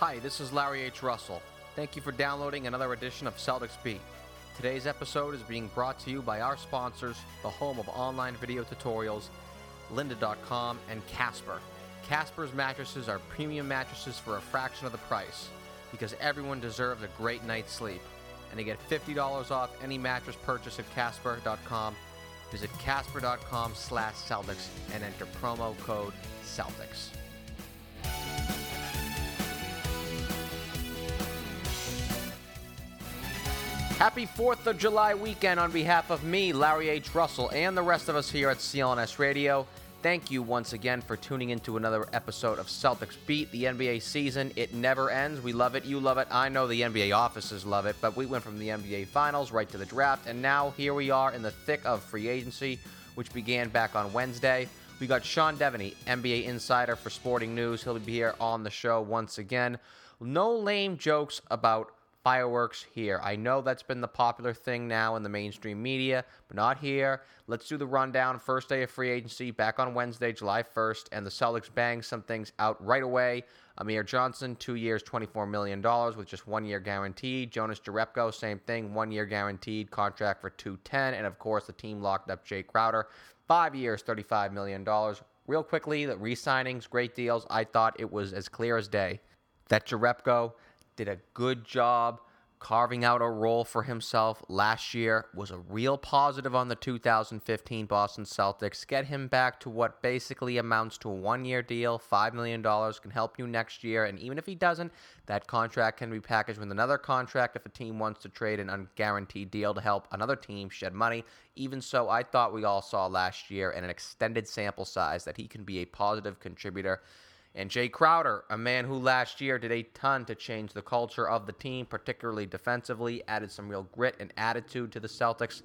Hi, this is Larry H. Russell. Thank you for downloading another edition of Celtics Beat. Today's episode is being brought to you by our sponsors, the home of online video tutorials, lynda.com and Casper. Casper's mattresses are premium mattresses for a fraction of the price because everyone deserves a great night's sleep. And to get $50 off any mattress purchase at casper.com, visit casper.com slash Celtics and enter promo code Celtics. Happy 4th of July weekend on behalf of me, Larry H. Russell, and the rest of us here at CLNS Radio. Thank you once again for tuning into another episode of Celtics Beat. The NBA season, it never ends. We love it. You love it. I know the NBA offices love it, but we went from the NBA Finals right to the draft, and now here we are in the thick of free agency, which began back on Wednesday. We got Sean Deveney, NBA insider for Sporting News. He'll be here on the show once again. No lame jokes about fireworks here. I know that's been the popular thing now in the mainstream media, but not here. Let's do the rundown. First day of free agency back on Wednesday, July 1st, and the Celtics bang some things out right away. Amir Johnson, two years, $24 million with just one year guaranteed. Jonas Jerebko, same thing, one year guaranteed, contract for 210 And of course, the team locked up Jae Crowder, five years, $35 million. Real quickly, the re signings, great deals. I thought it was as clear as day that Jerebko did a good job carving out a role for himself last year was a real positive on the 2015 Boston Celtics. Get him back to what basically amounts to a one-year deal, $5 million can help you next year and even if he doesn't, that contract can be packaged with another contract if a team wants to trade an unguaranteed deal to help another team shed money. Even so, I thought we all saw last year in an extended sample size that he can be a positive contributor and Jae Crowder, a man who last year did a ton to change the culture of the team, particularly defensively, added some real grit and attitude to the Celtics,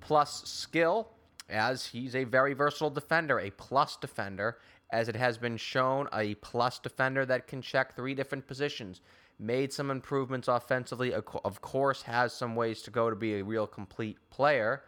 plus skill, as he's a very versatile defender, a plus defender, as it has been shown, a plus defender that can check three different positions. Made some improvements offensively, of course, has some ways to go to be a real complete player.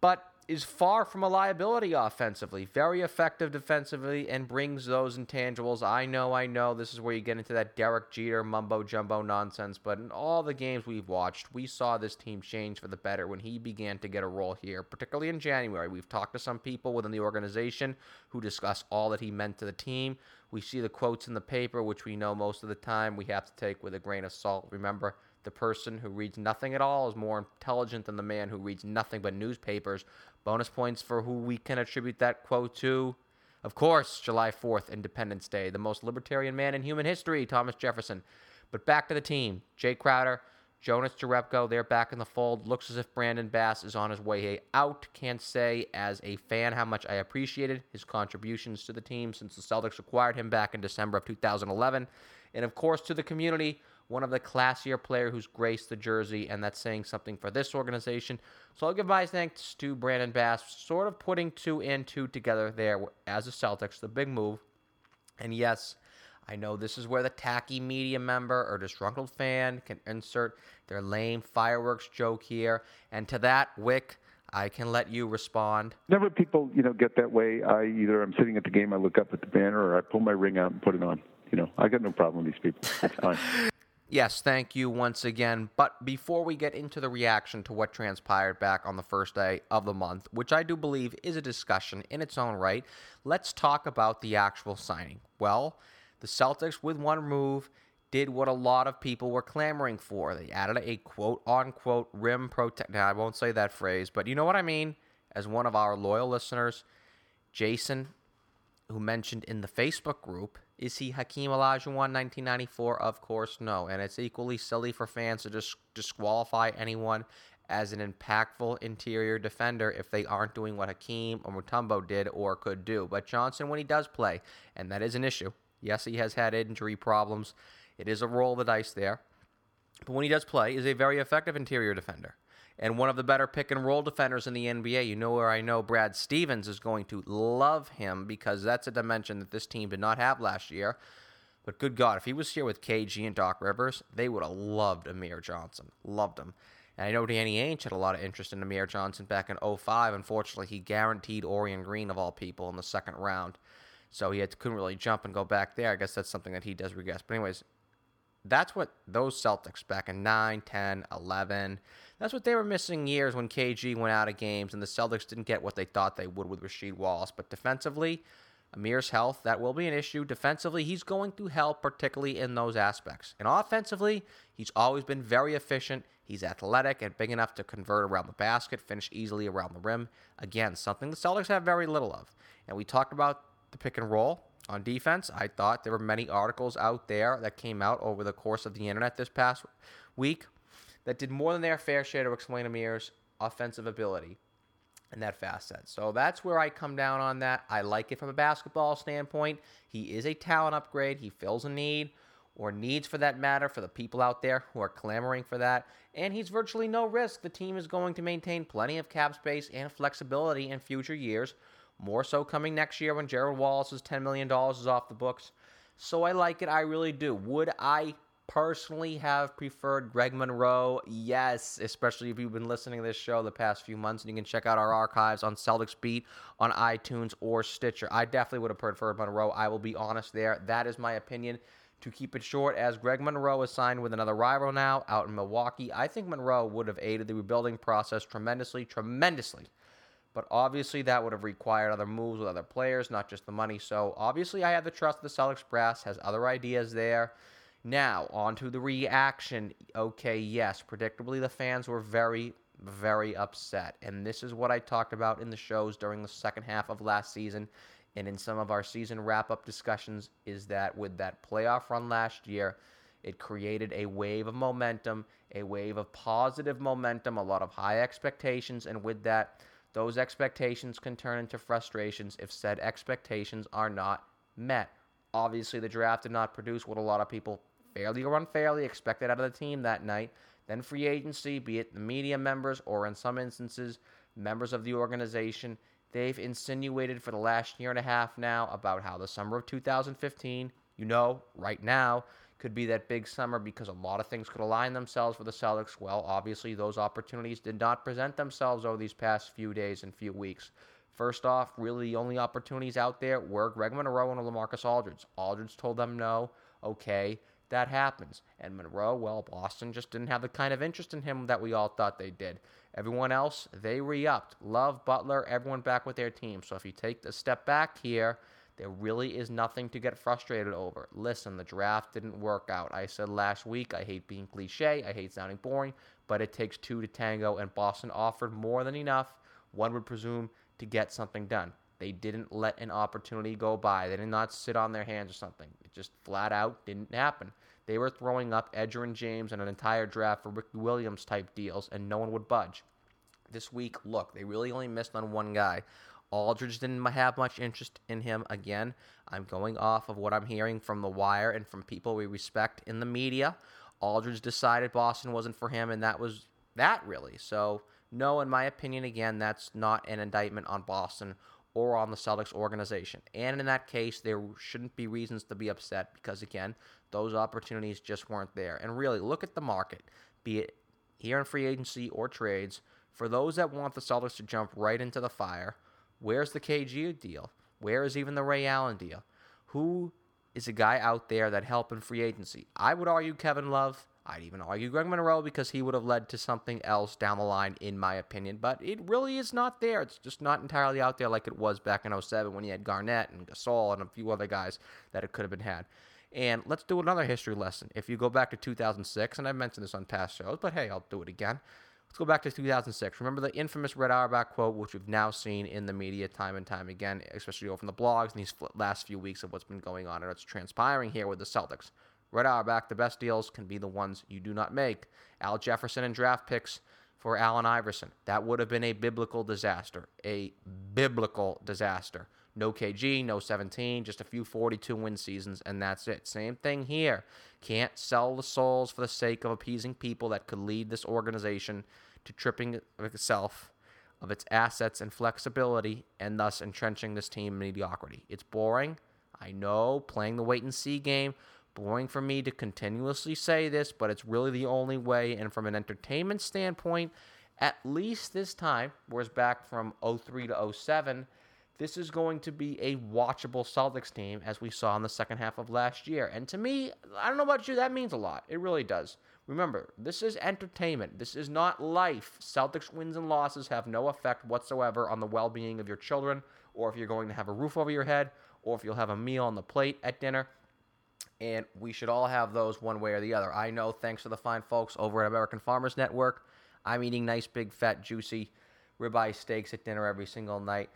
But is far from a liability offensively. Very effective defensively and brings those intangibles. I know, I know, this is where you get into that Derek Jeter mumbo jumbo nonsense, but in all the games we've watched, we saw this team change for the better when he began to get a role here, particularly in January. We've talked to some people within the organization who discuss all that he meant to the team. We see the quotes in the paper, which we know most of the time we have to take with a grain of salt. Remember, the person who reads nothing at all is more intelligent than the man who reads nothing but newspapers. Bonus points for who we can attribute that quote to. Of course, July 4th, Independence Day, the most libertarian man in human history, Thomas Jefferson. But back to the team. Jae Crowder, Jonas Jerebko, they're back in the fold. Looks as if Brandon Bass is on his way out. Can't say as a fan how much I appreciated his contributions to the team since the Celtics acquired him back in December of 2011. And of course, to the community one of the classier player who's graced the jersey, and that's saying something for this organization. So I'll give my thanks to Brandon Bass, sort of putting two and two together there as a Celtics, the big move. And yes, I know this is where the tacky media member or disgruntled fan can insert their lame fireworks joke here. And to that, Wyc, I can let you respond. Whenever people, you know, get that way, I either I'm sitting at the game, I look up at the banner, or I pull my ring out and put it on. You know, I got no problem with these people. It's fine. Yes, thank you once again. But before we get into the reaction to what transpired back on the first day of the month, which I do believe is a discussion in its own right, let's talk about the actual signing. Well, the Celtics, with one move, did what a lot of people were clamoring for. They added a quote unquote rim protect. Now, I won't say that phrase, but you know what I mean? As one of our loyal listeners, Jason, who mentioned in the Facebook group, is he Hakeem Olajuwon 1994? Of course, no. And it's equally silly for fans to just disqualify anyone as an impactful interior defender if they aren't doing what Hakeem or Mutombo did or could do. But Johnson, when he does play, and that is an issue, yes, he has had injury problems. It is a roll of the dice there. But when he does play, is a very effective interior defender and one of the better pick and roll defenders in the NBA. You know where I know Brad Stevens is going to love him because that's a dimension that this team did not have last year. But good God, if he was here with KG and Doc Rivers, they would have loved Amir Johnson. Loved him. And I know Danny Ainge had a lot of interest in Amir Johnson back in 05. Unfortunately, he guaranteed Orien Greene, of all people, in the second round. So he had, couldn't really jump and go back there. I guess that's something that he does regress. But, anyways, that's what those Celtics back in 9, 10, 11, that's what they were missing years when KG went out of games and the Celtics didn't get what they thought they would with Rasheed Wallace. But defensively, Amir's health, that will be an issue. Defensively, he's going to help, particularly in those aspects. And offensively, he's always been very efficient. He's athletic and big enough to convert around the basket, finish easily around the rim. Again, something the Celtics have very little of. And we talked about the pick and roll on defense. I thought there were many articles out there that came out over the course of the internet this past week that did more than their fair share to explain Amir's offensive ability and that facet. So that's where I come down on that. I like it from a basketball standpoint. He is a talent upgrade. He fills a need or needs for that matter for the people out there who are clamoring for that. And he's virtually no risk. The team is going to maintain plenty of cap space and flexibility in future years, more so coming next year when Gerald Wallace's $10 million is off the books. So I like it. I really do. Would I personally have preferred Greg Monroe. Yes, especially if you've been listening to this show the past few months and you can check out our archives on Celtics Beat on iTunes or Stitcher. I definitely would have preferred Monroe. I will be honest there. That is my opinion. To keep it short, as Greg Monroe is signed with another rival now out in Milwaukee, I think Monroe would have aided the rebuilding process tremendously, tremendously. But obviously, that would have required other moves with other players, not just the money. So, obviously, I have the trust the Celtics brass has other ideas there. Now, on to the reaction. Okay, yes, predictably, the fans were very, very upset. And this is what I talked about in the shows during the second half of last season and in some of our season wrap up discussions is that with that playoff run last year, it created a wave of momentum, a wave of positive momentum, a lot of high expectations. And with that, those expectations can turn into frustrations if said expectations are not met. Obviously, the draft did not produce what a lot of people fairly or unfairly expected out of the team that night. Then free agency, be it the media members or in some instances, members of the organization, they've insinuated for the last year and a half now about how the summer of 2015, you know, right now, could be that big summer because a lot of things could align themselves for the Celtics. Well, obviously, those opportunities did not present themselves over these past few days and few weeks. First off, really the only opportunities out there were Greg Monroe and Lamarcus Aldridge. Aldridge told them no. Okay, that happens. And Monroe, well, Boston just didn't have the kind of interest in him that we all thought they did. Everyone else, they re upped. Love, Butler, everyone back with their team. So if you take a step back here, there really is nothing to get frustrated over. Listen, the draft didn't work out. I said last week, I hate being cliche, I hate sounding boring, but it takes two to tango, and Boston offered more than enough, one would presume, to get something done. They didn't let an opportunity go by. They did not sit on their hands or something. It just flat out didn't happen. They were throwing up Edger and James and an entire draft for Ricky Williams type deals, and no one would budge. This week, look, they really only missed on one guy. Aldridge didn't have much interest in him again. I'm going off of what I'm hearing from The Wire and from people we respect in the media. Aldridge decided Boston wasn't for him, and that was that really. So, no, in my opinion, again, that's not an indictment on Boston or on the Celtics organization. And in that case, there shouldn't be reasons to be upset because, again, those opportunities just weren't there. And really, look at the market, be it here in free agency or trades. For those that want the Celtics to jump right into the fire, where's the KG deal? Where is even the Ray Allen deal? Who is a guy out there that helped in free agency. I would argue Kevin Love. I'd even argue Greg Monroe because he would have led to something else down the line, in my opinion. But it really is not there. It's just not entirely out there like it was back in 07 when you had Garnett and Gasol and a few other guys that it could have been had. And let's do another history lesson. If you go back to 2006, and I've mentioned this on past shows, but hey, I'll do it again. Let's go back to 2006. Remember the infamous Red Auerbach quote, which we've now seen in the media time and time again, especially over from the blogs in these last few weeks of what's been going on and what's transpiring here with the Celtics. Red Auerbach, the best deals can be the ones you do not make. Al Jefferson and draft picks for Allen Iverson. That would have been a biblical disaster. A biblical disaster. No KG, no 17, just a few 42 win seasons, and that's it. Same thing here. Can't sell the souls for the sake of appeasing people that could lead this organization to tripping itself of its assets and flexibility, and thus entrenching this team in mediocrity. It's boring. I know, playing the wait and see game. Boring for me to continuously say this, but it's really the only way. And from an entertainment standpoint, at least this time, whereas back from 03 to 07, this is going to be a watchable Celtics team as we saw in the second half of last year. And to me, I don't know about you, that means a lot. It really does. Remember, this is entertainment. This is not life. Celtics wins and losses have no effect whatsoever on the well being of your children, or if you're going to have a roof over your head, or if you'll have a meal on the plate at dinner. And we should all have those one way or the other. I know, thanks to the fine folks over at American Farmers Network, I'm eating nice, big, fat, juicy ribeye steaks at dinner every single night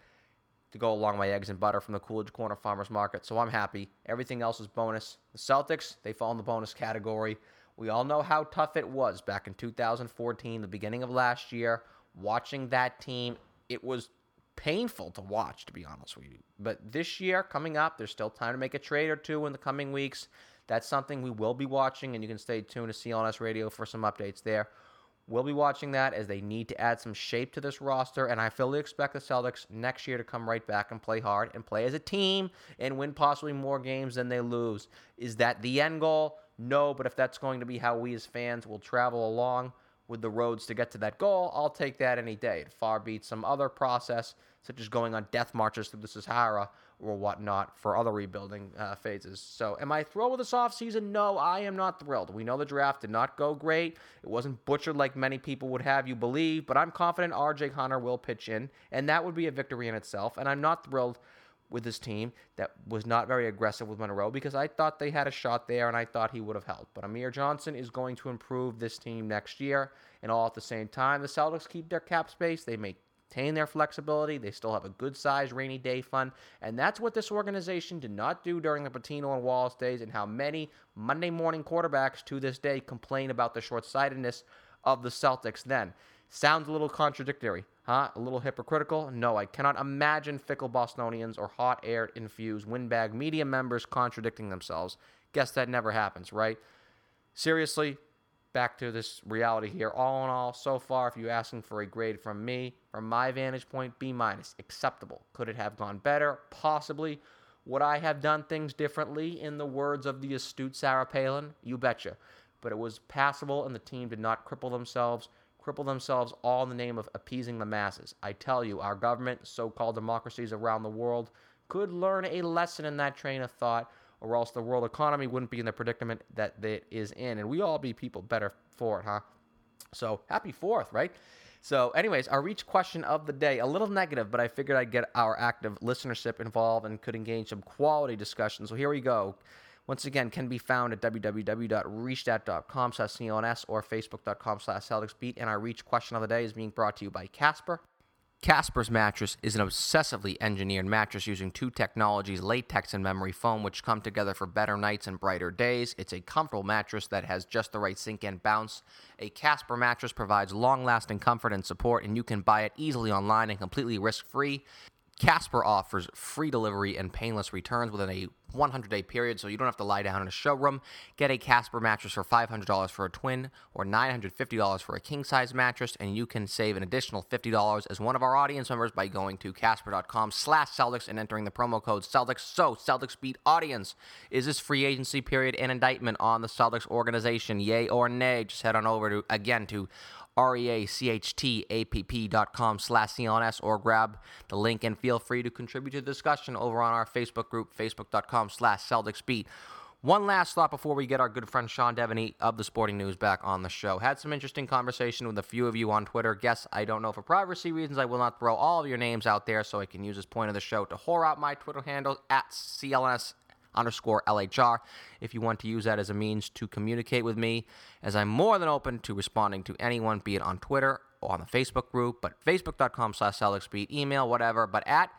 to go along my eggs and butter from the Coolidge Corner Farmers Market. So I'm happy. Everything else is bonus. The Celtics, they fall in the bonus category. We all know how tough it was back in 2014, the beginning of last year. Watching that team, it was painful to watch, to be honest with you. But this year, coming up, there's still time to make a trade or two in the coming weeks. That's something we will be watching, and you can stay tuned to CLNS Radio for some updates there. We'll be watching that as they need to add some shape to this roster, and I fully expect the Celtics next year to come right back and play hard and play as a team and win possibly more games than they lose. Is that the end goal? No, but if that's going to be how we as fans will travel along with the roads to get to that goal, I'll take that any day. It far beats some other process, such as going on death marches through the Sahara or whatnot for other rebuilding uh, phases. So, am I thrilled with this offseason? No, I am not thrilled. We know the draft did not go great. It wasn't butchered like many people would have you believe, but I'm confident RJ Hunter will pitch in, and that would be a victory in itself. And I'm not thrilled with this team that was not very aggressive with Monroe because I thought they had a shot there and I thought he would have helped. But Amir Johnson is going to improve this team next year, and all at the same time, the Celtics keep their cap space. They maintain their flexibility. They still have a good size rainy day fund. And that's what this organization did not do during the Pitino and Wallace days, and how many Monday morning quarterbacks to this day complain about the short sightedness of the Celtics then. Sounds a little contradictory, huh? A little hypocritical? No, I cannot imagine fickle Bostonians or hot air infused windbag media members contradicting themselves. Guess that never happens, right? Seriously, back to this reality here. All in all, so far, if you're asking for a grade from me, from my vantage point, B minus, acceptable. Could it have gone better? Possibly. Would I have done things differently, in the words of the astute Sarah Palin? You betcha. But it was passable, and the team did not cripple themselves, cripple themselves all in the name of appeasing the masses. I tell you, our government, so called democracies around the world, could learn a lesson in that train of thought or else the world economy wouldn't be in the predicament that it is in. And we all be people better for it, huh? So happy fourth, right? So, anyways, our reach question of the day, a little negative, but I figured I'd get our active listenership involved and could engage some quality discussion. So here we go. Once again, can be found at www.reachstat.com slash CLNS or facebook.com slash CelticsBeat. And our reach question of the day is being brought to you by Casper. Casper's mattress is an obsessively engineered mattress using two technologies, latex and memory foam, which come together for better nights and brighter days. It's a comfortable mattress that has just the right sink and bounce. A Casper mattress provides long lasting comfort and support, and you can buy it easily online and completely risk free. Casper offers free delivery and painless returns within a 100 day period, so you don't have to lie down in a showroom. Get a Casper mattress for $500 for a twin or $950 for a king size mattress, and you can save an additional $50 as one of our audience members by going to casper.com slash Celtics and entering the promo code Celtics. So, Celtics beat audience. Is this free agency period an indictment on the Celtics organization? Yay or nay? Just head on over to, again, to R-E-A-C-H-T-A-P-P.com slash CLNS or grab the link and feel free to contribute to the discussion over on our Facebook group, facebook.com slash Celtics Beat. One last thought before we get our good friend Sean Deveney of the Sporting News back on the show. Had some interesting conversation with a few of you on Twitter. Guess I don't know for privacy reasons I will not throw all of your names out there, so I can use this point of the show to whore out my Twitter handle at CLNS underscore LHR if you want to use that as a means to communicate with me, as I'm more than open to responding to anyone, be it on Twitter or on the Facebook group, but facebook.com slash Beat, email, whatever, but at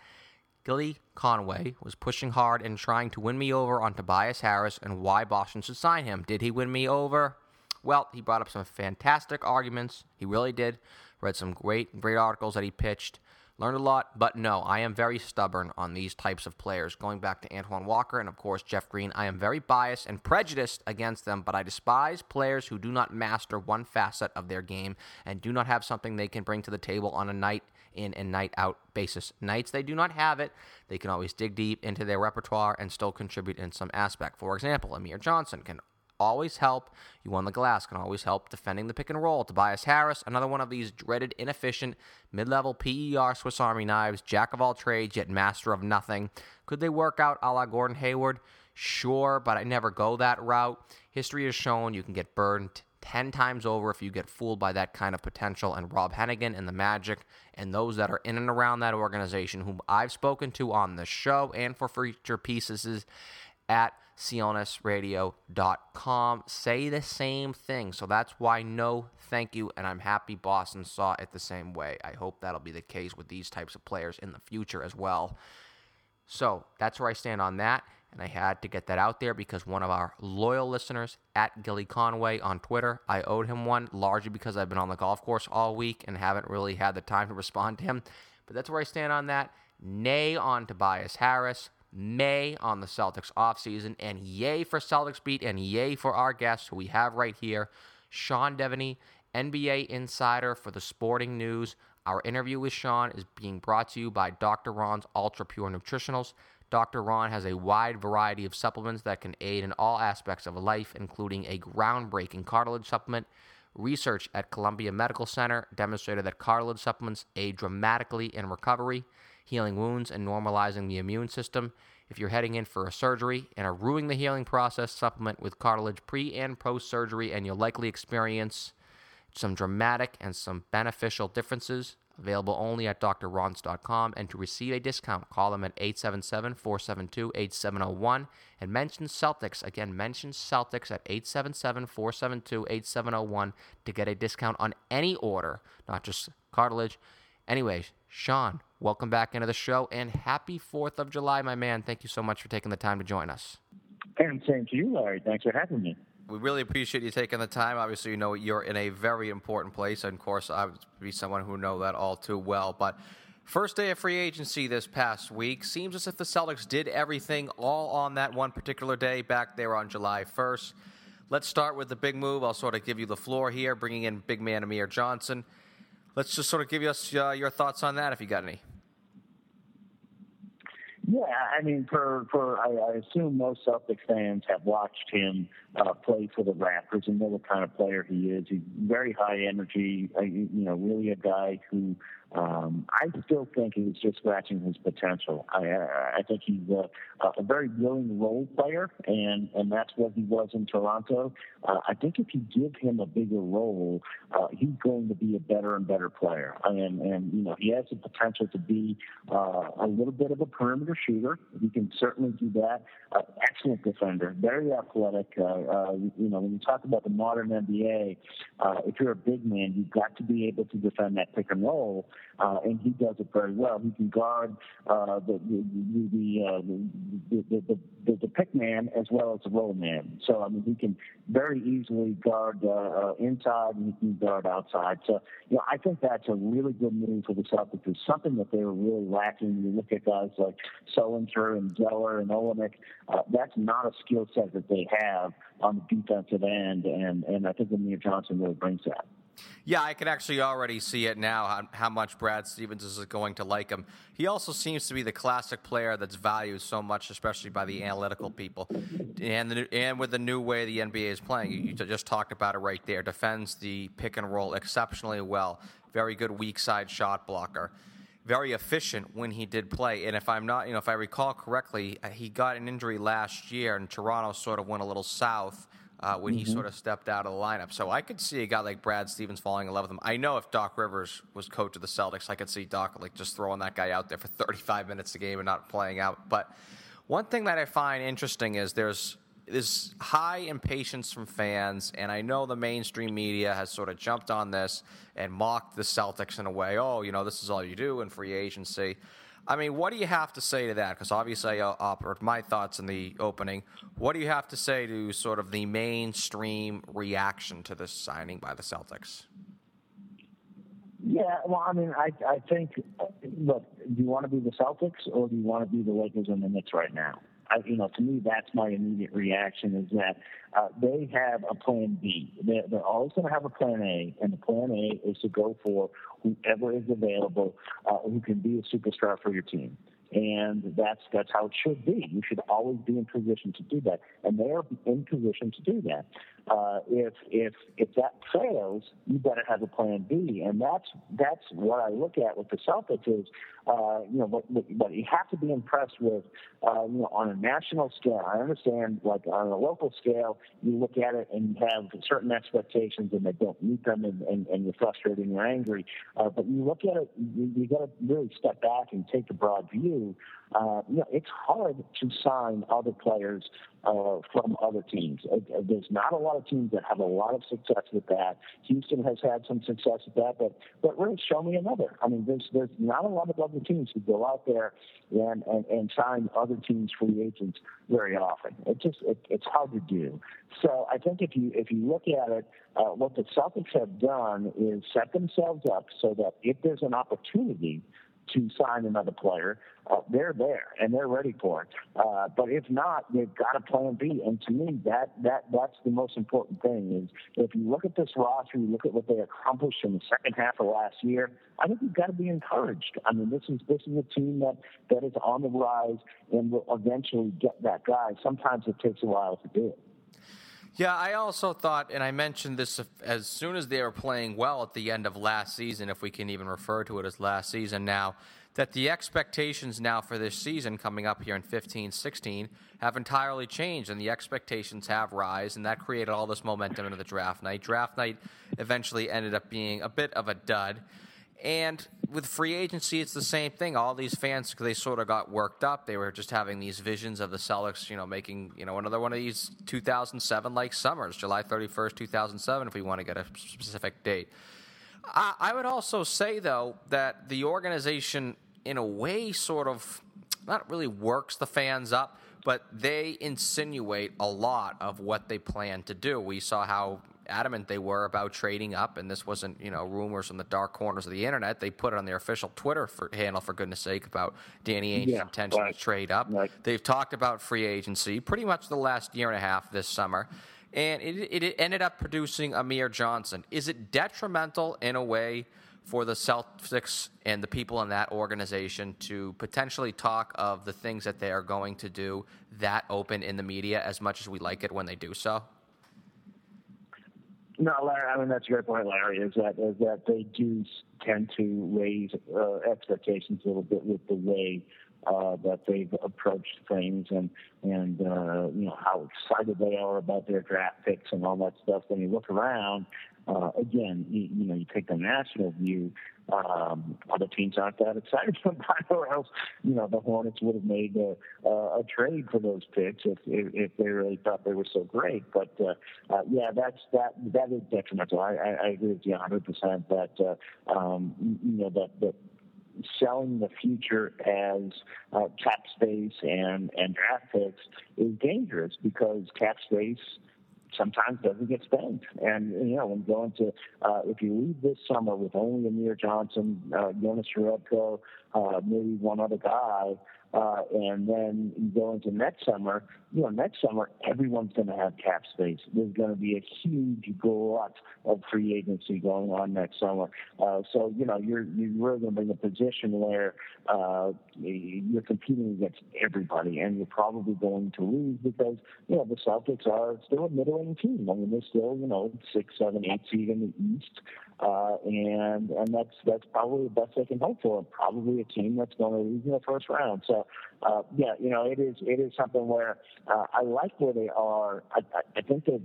Gilly Conway was pushing hard and trying to win me over on Tobias Harris and why Boston should sign him. Did he win me over? Well, he brought up some fantastic arguments. He really did. Read some great, great articles that he pitched. Learned a lot, but no, I am very stubborn on these types of players. Going back to Antoine Walker and, of course, Jeff Green, I am very biased and prejudiced against them, but I despise players who do not master one facet of their game and do not have something they can bring to the table on a night in and night out basis. Nights they do not have it, they can always dig deep into their repertoire and still contribute in some aspect. For example, Amir Johnson can always help. You on the glass can always help defending the pick and roll. Tobias Harris, another one of these dreaded, inefficient, mid level PER Swiss Army knives, jack of all trades, yet master of nothing. Could they work out a la Gordon Hayward? Sure, but I never go that route. History has shown you can get burned 10 times over if you get fooled by that kind of potential. And Rob Hennigan and the Magic and those that are in and around that organization, whom I've spoken to on the show and for feature pieces at clnsradio.com, say the same thing. So that's why no thank you. And I'm happy Boston saw it the same way. I hope that'll be the case with these types of players in the future as well. So that's where I stand on that. And I had to get that out there because one of our loyal listeners at Gilly Conway on Twitter, I owed him one largely because I've been on the golf course all week and haven't really had the time to respond to him. But that's where I stand on that. Nay on Tobias Harris. May on the Celtics offseason. And yay for Celtics beat and yay for our guest who we have right here, Sean Deveney, NBA insider for the Sporting News. Our interview with Sean is being brought to you by Dr. Ron's Ultra Pure Nutritionals. Dr. Ron has a wide variety of supplements that can aid in all aspects of life, including a groundbreaking cartilage supplement. Research at Columbia Medical Center demonstrated that cartilage supplements aid dramatically in recovery, healing wounds, and normalizing the immune system. If you're heading in for a surgery and are ruining the healing process, supplement with cartilage pre and post surgery, and you'll likely experience some dramatic and some beneficial differences. Available only at drrons.com. And to receive a discount, call them at 877 472 8701 and mention Celtics. Again, mention Celtics at 877 472 8701 to get a discount on any order, not just cartilage. Anyways, Sean, welcome back into the show and happy 4th of July, my man. Thank you so much for taking the time to join us. And same to you, Larry. Thanks for having me we really appreciate you taking the time. Obviously, you know you're in a very important place, and of course, I would be someone who know that all too well. But first day of free agency this past week seems as if the Celtics did everything all on that one particular day back there on July 1st. Let's start with the big move. I'll sort of give you the floor here, bringing in big man Amir Johnson. Let's just sort of give us uh, your thoughts on that, if you got any. Yeah, I mean, for for I, I assume most Celtics fans have watched him uh, play for the Raptors and know what kind of player he is. He's very high energy, uh, you know, really a guy who um, I still think he's just scratching his potential. I, I think he's a, a very willing role player, and, and that's what he was in Toronto. Uh, I think if you give him a bigger role, uh, he's going to be a better and better player. And, and you know, he has the potential to be uh, a little bit of a perimeter shooter. He can certainly do that. Uh, excellent defender, very athletic. Uh, uh, you know, when you talk about the modern NBA, uh, if you're a big man, you've got to be able to defend that pick and roll uh, and he does it very well. He can guard uh, the the the, uh, the, the, the, the pick man as well as the roll man. So I mean, he can very easily guard uh, uh, inside and he can guard outside. So you know, I think that's a really good move for the Celtics. It's something that they were really lacking. You look at guys like Sullinger and Zeller and Olynyk. Uh, that's not a skill set that they have on the defensive end, and and I think Amir Johnson really brings that. Yeah, I can actually already see it now how, how, much Brad Stevens is going to like him. He also seems to be the classic player that's valued so much, especially by the analytical people. And, the, and with the new way the NBA is playing, you, you just talked about it right there. Defends the pick and roll exceptionally well. Very good weak side shot blocker. very efficient when he did play. And if I'm not, you know, if I recall correctly, uh, he got an injury last year, and Toronto sort of went a little south. Uh, when mm-hmm. he sort of stepped out of the lineup. So I could see a guy like Brad Stevens falling in love with him. I know if Doc Rivers was coach of the Celtics, I could see Doc like just throwing that guy out there for 35 minutes a game and not playing out. But one thing that I find interesting is there's this high impatience from fans, and I know the mainstream media has sort of jumped on this and mocked the Celtics in a way. Oh, you know, this is all you do in free agency. I mean, what do you have to say to that? Because obviously, I uh, offered my thoughts in the opening. What do you have to say to sort of the mainstream reaction to this signing by the Celtics? Yeah, well, I mean, I I think, uh, look, do you want to be the Celtics or do you want to be the Lakers and the Knicks right now? I, you know, to me, that's my immediate reaction is that uh, they have a plan B. They're, they're always going to have a plan A, and the plan A is to go for whoever is available uh, who can be a superstar for your team and that's that's how it should be. You should always be in position to do that, and they are in position to do that. Uh, if if if that fails, you better have a plan B, and that's that's what I look at with the Celtics is, uh, you know, what, what you have to be impressed with, uh, you know, on a national scale. I understand, like on a local scale, you look at it and you have certain expectations, and they don't meet them, and, and, and you're frustrated and you're angry. Uh, but you look at it, you, you got to really step back and take a broad view uh, you know, it's hard to sign other players uh, from other teams. Uh, there's not a lot of teams that have a lot of success with that. Houston has had some success with that, but but really, show me another. I mean, there's there's not a lot of other teams who go out there and and, and sign other teams' free agents very often. It just it, it's hard to do. So I think if you if you look at it, uh, what the Celtics have done is set themselves up so that if there's an opportunity to sign another player, uh, they're there and they're ready for it. Uh, but if not, they've got a plan B. And to me, that that that's the most important thing. Is if you look at this roster, you look at what they accomplished in the second half of last year. I think you've got to be encouraged. I mean, this is this is a team that that is on the rise and will eventually get that guy. Sometimes it takes a while to do it. Yeah, I also thought, and I mentioned this as soon as they were playing well at the end of last season, if we can even refer to it as last season now, that the expectations now for this season coming up here in 15 16 have entirely changed, and the expectations have rise, and that created all this momentum into the draft night. Draft night eventually ended up being a bit of a dud. And with free agency, it's the same thing. All these fans, they sort of got worked up. They were just having these visions of the Celtics, you know, making, you know, another one of these 2007 like summers, July 31st, 2007, if we want to get a specific date. I, I would also say, though, that the organization, in a way, sort of not really works the fans up but they insinuate a lot of what they plan to do. We saw how adamant they were about trading up, and this wasn't you know rumors from the dark corners of the internet. They put it on their official Twitter for, handle for goodness sake about Danny Ainge's yeah, intention right. to trade up. Right. They've talked about free agency pretty much the last year and a half this summer. And it, it ended up producing Amir Johnson. Is it detrimental in a way for the Celtics and the people in that organization to potentially talk of the things that they are going to do that open in the media as much as we like it when they do so? No, Larry. I mean that's a great point, Larry. Is that is that they do tend to raise uh, expectations a little bit with the way uh, that they've approached things and and uh, you know how excited they are about their draft picks and all that stuff. When you look around, uh, again, you, you know, you take the national view. Um, other teams aren't that excited about it, or else, you know, the Hornets would have made a, a trade for those picks if, if, if they really thought they were so great. But uh, uh, yeah, that's that that is detrimental. I, I, I agree with you 100 percent that uh, um, you know that that selling the future as uh, cap space and and draft picks is dangerous because cap space sometimes doesn't get spent. And, you know, when going to, uh, if you leave this summer with only Amir Johnson, uh, Jonas Jerebko, uh, maybe one other guy, uh, and then you go into next summer, you know, next summer, everyone's going to have cap space. There's going to be a huge glut of free agency going on next summer. Uh, so, you know, you're, you're really going to be in a position where uh, you're competing against everybody, and you're probably going to lose because, you know, the Celtics are still a middling team. I mean, they're still, you know, six, seven, eight seed in the East. Uh, and and that's that's probably the best they can hope for. Probably a team that's going to lose in the first round. So uh, yeah, you know, it is it is something where uh, I like where they are. I, I think that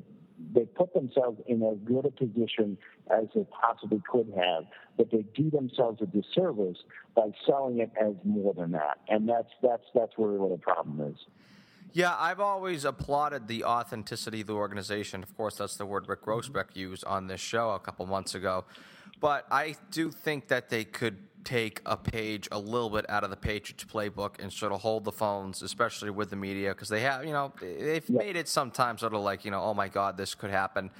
they put themselves in as good a position as they possibly could have, but they do themselves a disservice by selling it as more than that, and that's that's that's really what the problem is. Yeah, I've always applauded the authenticity of the organization. Of course, that's the word Rick Grousbeck used on this show a couple months ago. But I do think that they could take a page a little bit out of the Patriots playbook and sort of hold the phones, especially with the media, because they have, you know, they've yeah. made it sometimes sort of like, you know, oh my God, this could happen.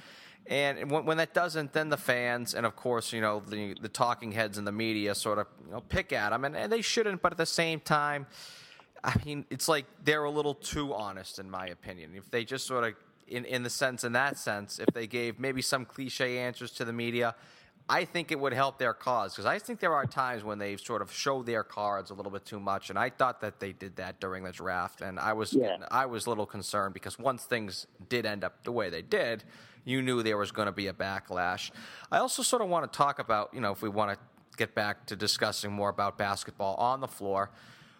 And when, when, that doesn't, then the fans and of course, you know, the the talking heads in the media sort of you know, pick at them, and, and they shouldn't. But at the same time, I mean, it's like they're a little too honest, in my opinion. If they just sort of, in in the sense, in that sense, if they gave maybe some cliche answers to the media I think it would help their cause because I think there are times when they sort of show their cards a little bit too much, and I thought that they did that during the draft, and I was yeah. I was a little concerned because once things did end up the way they did, you knew there was going to be a backlash. I also sort of want to talk about you know if we want to get back to discussing more about basketball on the floor.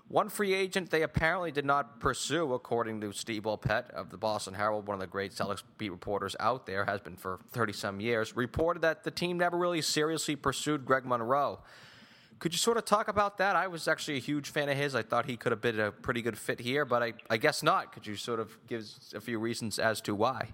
One free agent they apparently did not pursue, according to Steve Bulpett of the Boston Herald, one of the great Celtics beat reporters out there, has been for 30 some years, reported that the team never really seriously pursued Greg Monroe. Could you sort of talk about that? I was actually a huge fan of his. I thought he could have been a pretty good fit here, but I, I guess not. Could you sort of give a few reasons as to why?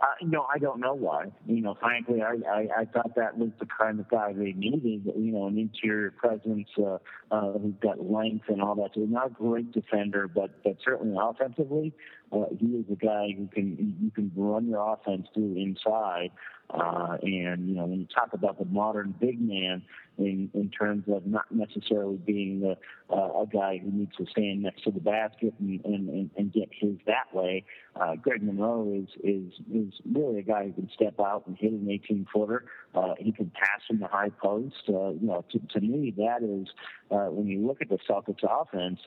Uh, you know, I don't know why. You know, frankly, I, I, I thought that was the kind of guy they needed. You know, an interior presence uh, uh, who's got length and all that. So he's not a great defender, but but certainly offensively, uh, he is a guy who can you can run your offense through inside. And you know, when you talk about the modern big man, in in terms of not necessarily being the, uh, a guy who needs to stand next to the basket and and, and, and get his that way, uh, Greg Monroe is is is really a guy who can step out and hit an 18 footer. Uh, he can pass from the high post. Uh, you know, to, to me, that is uh, when you look at the Celtics offense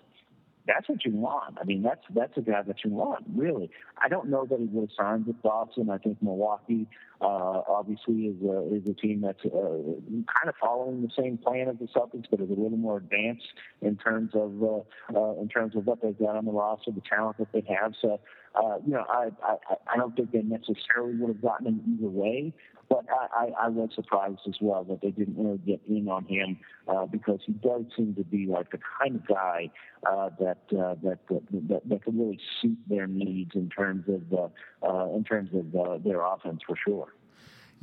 that's what you want. I mean, that's that's a guy that you want, really. I don't know that he would have signed with Boston. I think Milwaukee, uh, obviously, is a, is a team that's uh, kind of following the same plan as the Celtics, but is a little more advanced in terms of uh, uh, in terms of what they've got on the roster, the talent that they have. So, uh, you know, I, I I don't think they necessarily would have gotten him either way. But I, I, I was surprised as well that they didn't really get in on him uh, because he does seem to be like the kind of guy uh, that, uh, that, that that that could really suit their needs in terms of uh, uh, in terms of uh, their offense for sure.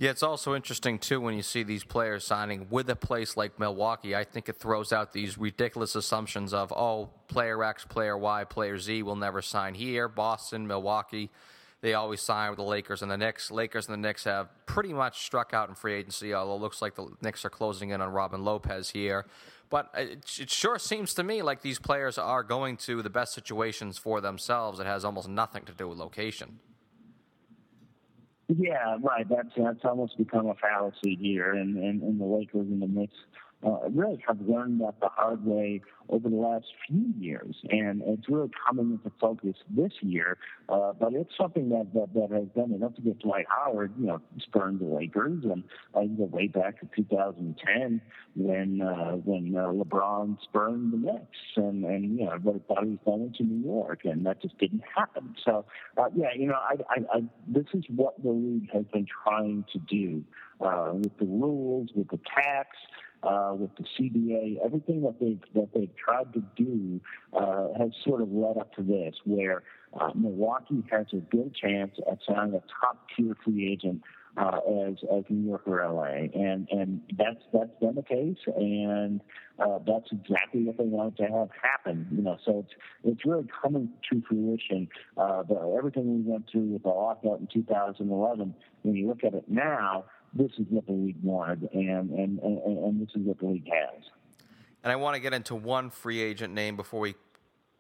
Yeah, it's also interesting too when you see these players signing with a place like Milwaukee. I think it throws out these ridiculous assumptions of oh, player X, player Y, player Z will never sign here. Boston, Milwaukee they always sign with the Lakers and the Knicks. Lakers and the Knicks have pretty much struck out in free agency, although it looks like the Knicks are closing in on Robin Lopez here. But it, it sure seems to me like these players are going to the best situations for themselves. It has almost nothing to do with location. Yeah, right. That's that's almost become a fallacy here, and and, and the Lakers in the Knicks uh, really have learned that the hard way over the last few years, and it's really coming into focus this year. Uh, but it's something that, that that has done enough to get Dwight Howard, you know, spurned the Lakers, and uh, you go way back to 2010 when uh, when uh, LeBron spurned the Knicks, and and you know everybody thought he was going to New York, and that just didn't happen. So uh, yeah, you know, I, I, I this is what the league has been trying to do uh, with the rules, with the tax uh, with the CBA, everything that they've that they've tried to do uh, has sort of led up to this, where uh, Milwaukee has a good chance at signing a top tier free agent uh, as as New York or LA, and and that's that's been the case, and uh, that's exactly what they wanted to have happen. You know, so it's it's really coming to fruition. Uh, everything we went through with the lockout in 2011, when you look at it now, this is what the league wanted, and and and, and this is what the league has. And I want to get into one free agent name before we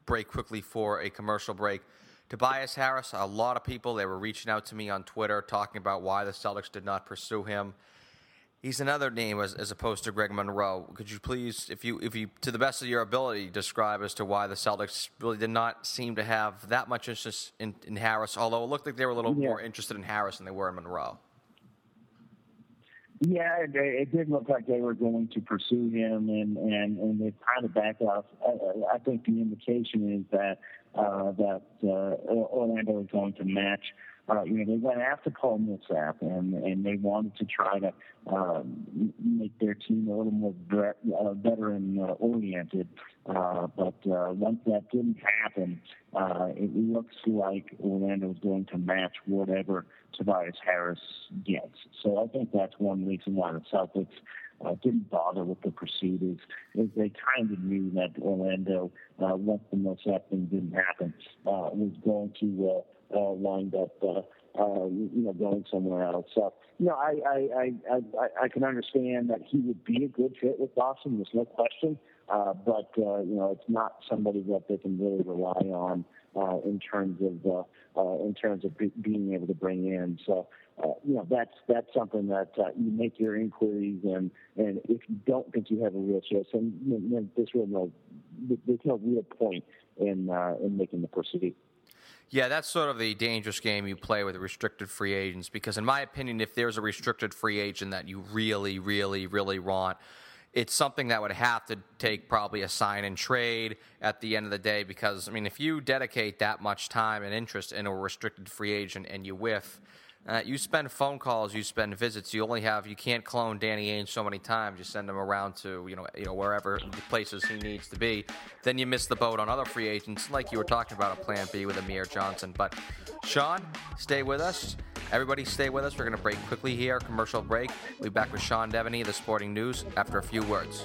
break quickly for a commercial break. Tobias Harris, a lot of people they were reaching out to me on Twitter talking about why the Celtics did not pursue him. He's another name as, as opposed to Greg Monroe. Could you please, if you, if you, to the best of your ability, describe as to why the Celtics really did not seem to have that much interest in, in Harris? Although it looked like they were a little yeah. more interested in Harris than they were in Monroe. Yeah, it, it, did look like they were going to pursue him, and and and they kind of backed off. I, I think the indication is that uh, that uh, Orlando is going to match uh, you know, they went after Paul Millsap and and they wanted to try to um, make their team a little more bre- uh, veteran uh, oriented. Uh, but uh, once that didn't happen, uh, it looks like Orlando is going to match whatever Tobias Harris gets. So I think that's one reason why the Celtics uh, didn't bother with the pursuit is, is they kind of knew that Orlando, uh, once the Millsap thing didn't happen, uh, was going to uh, uh, wind up, uh, uh, you know, going somewhere else. So, you know, I, I, I, I, I can understand that he would be a good fit with Boston. There's no question. Uh, but uh, you know, it's not somebody that they can really rely on uh, in terms of uh, uh, in terms of be- being able to bring in. So, uh, you know, that's that's something that uh, you make your inquiries, and and if you don't think you have a real chance, then, then there's real no there's no real point in uh, in making the pursuit. Yeah, that's sort of the dangerous game you play with restricted free agents because, in my opinion, if there's a restricted free agent that you really, really, really want, it's something that would have to take probably a sign and trade at the end of the day because, I mean, if you dedicate that much time and interest in a restricted free agent and you whiff, uh, you spend phone calls, you spend visits. You only have you can't clone Danny Ainge so many times. You send him around to you know you know wherever the places he needs to be. Then you miss the boat on other free agents, like you were talking about a Plan B with Amir Johnson. But Sean, stay with us. Everybody, stay with us. We're going to break quickly here. Commercial break. We'll be back with Sean Deveney, the Sporting News, after a few words.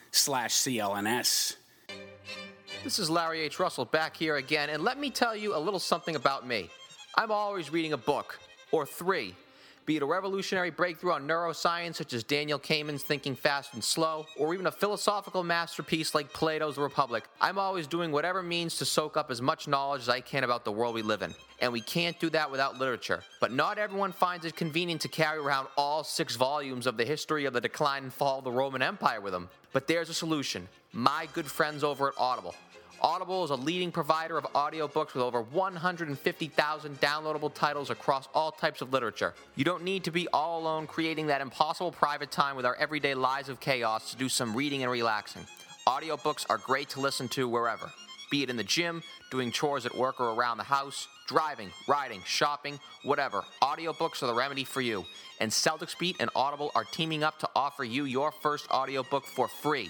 slash CLNS. This is Larry H. Russell back here again, and let me tell you a little something about me. I'm always reading a book, or three, be it a revolutionary breakthrough on neuroscience such as Daniel Kahneman's Thinking Fast and Slow, or even a philosophical masterpiece like Plato's Republic. I'm always doing whatever means to soak up as much knowledge as I can about the world we live in. And we can't do that without literature. But not everyone finds it convenient to carry around all six volumes of the history of the decline and fall of the Roman Empire with them. But there's a solution. My good friends over at Audible. Audible is a leading provider of audiobooks with over 150,000 downloadable titles across all types of literature. You don't need to be all alone creating that impossible private time with our everyday lives of chaos to do some reading and relaxing. Audiobooks are great to listen to wherever, be it in the gym, doing chores at work or around the house, driving, riding, shopping, whatever. Audiobooks are the remedy for you. And Celtics Beat and Audible are teaming up to offer you your first audiobook for free.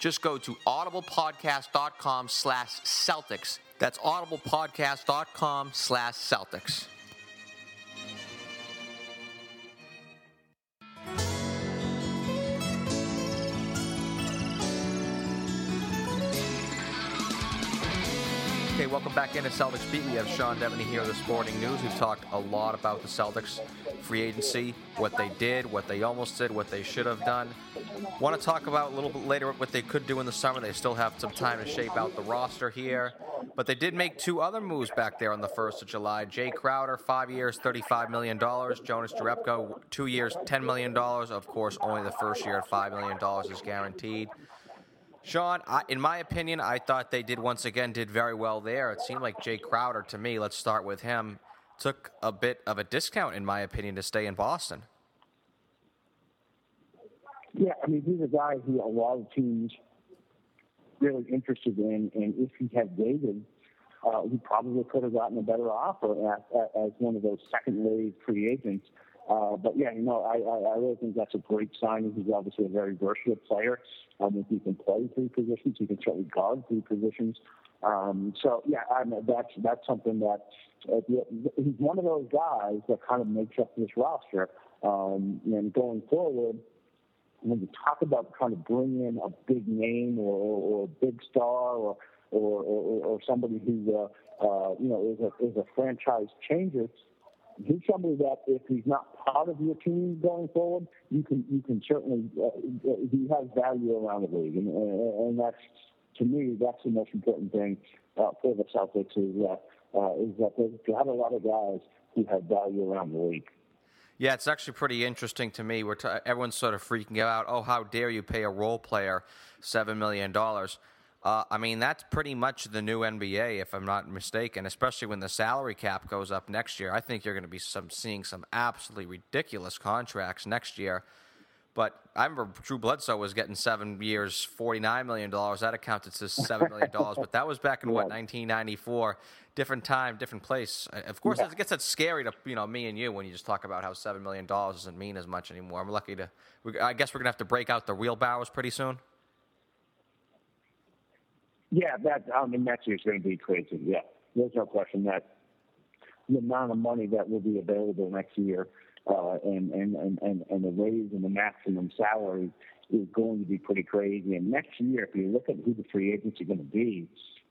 Just go to audiblepodcast.com slash Celtics. That's audiblepodcast.com slash Celtics. Okay, welcome back into Celtics Beat. We have Sean Deveney here, the Sporting News. We've talked a lot about the Celtics free agency, what they did, what they almost did, what they should have done. Want to talk about a little bit later what they could do in the summer. They still have some time to shape out the roster here, but they did make two other moves back there on the 1st of July. Jae Crowder, five years, $35 million. Jonas Jerebko, two years, $10 million. Of course, only the first year at $5 million is guaranteed. Sean, I, in my opinion, I thought they did once again did very well there. It seemed like Jae Crowder to me. Let's start with him. Took a bit of a discount, in my opinion, to stay in Boston. Yeah, I mean, he's a guy who a lot of teams really interested in, and if he had waited, uh, he probably could have gotten a better offer as one of those second wave free agents. Uh, but yeah, you know, I, I, I really think that's a great sign. He's obviously a very versatile player. Um, if he can play three positions, he can certainly guard three positions. Um, so yeah, I mean, that's that's something that uh, he's one of those guys that kind of makes up this roster. Um, and going forward, when you talk about trying to bring in a big name or, or, or a big star or or, or, or somebody who uh, uh, you know is a is a franchise changer, he's somebody that if he's not part of your team going forward, you can you can certainly uh, he has value around the league, and, and that's to me that's the most important thing uh, for the Celtics is that uh, is that they have got a lot of guys who have value around the league. Yeah, it's actually pretty interesting to me. We're t- everyone's sort of freaking out. Oh, how dare you pay a role player seven million dollars? Uh, I mean, that's pretty much the new NBA, if I'm not mistaken. Especially when the salary cap goes up next year, I think you're going to be some seeing some absolutely ridiculous contracts next year. But I remember Drew Bledsoe was getting seven years, forty-nine million dollars. That accounted to seven million dollars. but that was back in what 1994. Different time, different place. Uh, of course, yeah. it gets that scary to you know me and you when you just talk about how seven million dollars doesn't mean as much anymore. I'm lucky to. I guess we're gonna have to break out the wheelbarrows pretty soon. Yeah, that I mean next year's going to be crazy. Yeah, there's no question that the amount of money that will be available next year uh, and, and, and, and, and the raise and the maximum salary is going to be pretty crazy. And next year, if you look at who the free agents are going to be,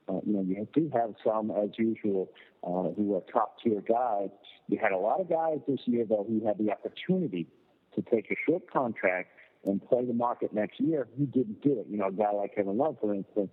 uh, you know, you do have some, as usual, uh, who are top tier guys. You had a lot of guys this year, though, who had the opportunity to take a short contract and play the market next year. Who didn't do it? You know, a guy like Kevin Love, for instance,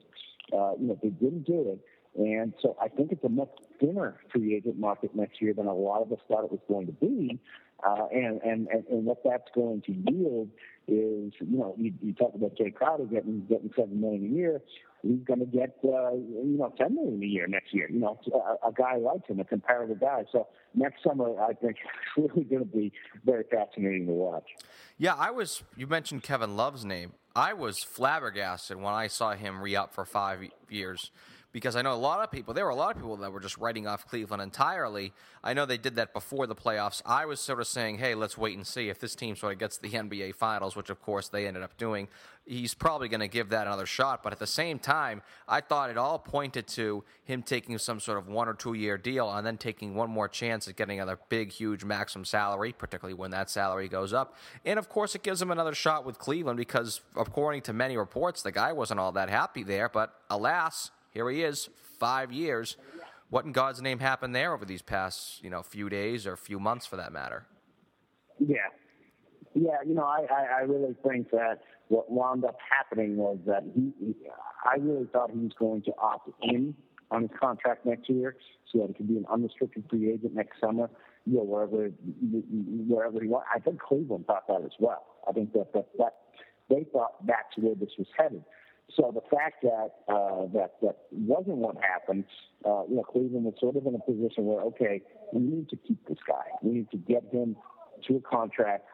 uh, you know, they didn't do it. And so I think it's a much thinner free agent market next year than a lot of us thought it was going to be. Uh, and, and, and what that's going to yield is, you know, you, you talk about Jae Crowder getting getting seven million a year. He's going to get, uh, you know, ten million a year next year. You know, a, a guy like him, a comparable guy. So next summer, I think it's really going to be very fascinating to watch. Yeah, I was. You mentioned Kevin Love's name. I was flabbergasted when I saw him re up for five years because I know a lot of people, there were a lot of people that were just writing off Cleveland entirely. I know they did that before the playoffs. I was sort of saying, hey, let's wait and see if this team sort of gets the NBA Finals, which of course they ended up doing. He's probably going to give that another shot. But at the same time, I thought it all pointed to him taking some sort of one or two year deal and then taking one more chance at getting another big, huge maximum salary, particularly when that salary goes up. And of course, it gives him another shot with Cleveland because, according to many reports, the guy wasn't all that happy there. But alas, here he is, five years. What in God's name happened there over these past, you know, few days or few months, for that matter? Yeah, yeah. You know, I, I, I really think that what wound up happening was that he, he, I really thought he was going to opt in on his contract next year, so that he could be an unrestricted free agent next summer. You know, wherever wherever he wants. I think Cleveland thought that as well. I think that that, that they thought that's where this was headed. So the fact that uh, that that wasn't what happened, uh, you know, Cleveland was sort of in a position where okay, we need to keep this guy. We need to get him to a contract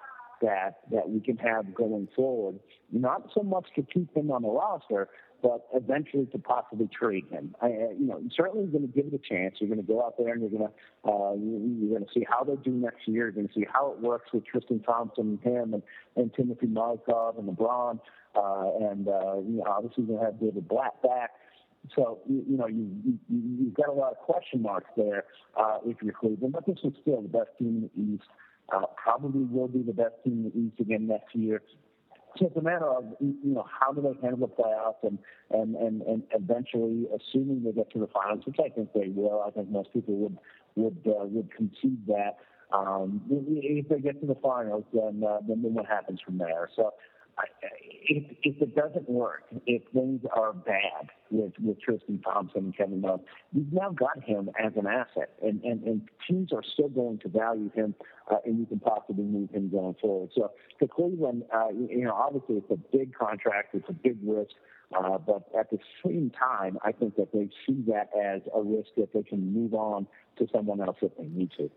that that we can have going forward. Not so much to keep him on the roster, but eventually to possibly trade him. I, you know, certainly going to give it a chance. You're going to go out there and you're going to uh, you're going to see how they do next year. You're going to see how it works with Tristan Thompson, and him, and, and Timothy Mozgov and LeBron. Uh, and uh, you know, obviously you're going to have David Blatt back. So you, you know you, you you've got a lot of question marks there uh, if you're Cleveland, but this is still the best team in the East. Uh, probably will be the best team in the East again next year. It's a matter of you know how do they handle the playoffs and and and, and eventually, assuming they get to the finals, which I think they will. I think most people would would uh, would concede that. Um, if they get to the finals, then uh, then what happens from there? So if, if it doesn't work, if things are bad with, with Tristan Thompson and Kevin Love, you've now got him as an asset, and, and, and teams are still going to value him, uh, and you can possibly move him going forward. So for Cleveland, uh, you know, obviously it's a big contract, it's a big risk, uh, but at the same time, I think that they see that as a risk that they can move on to someone else if they need to.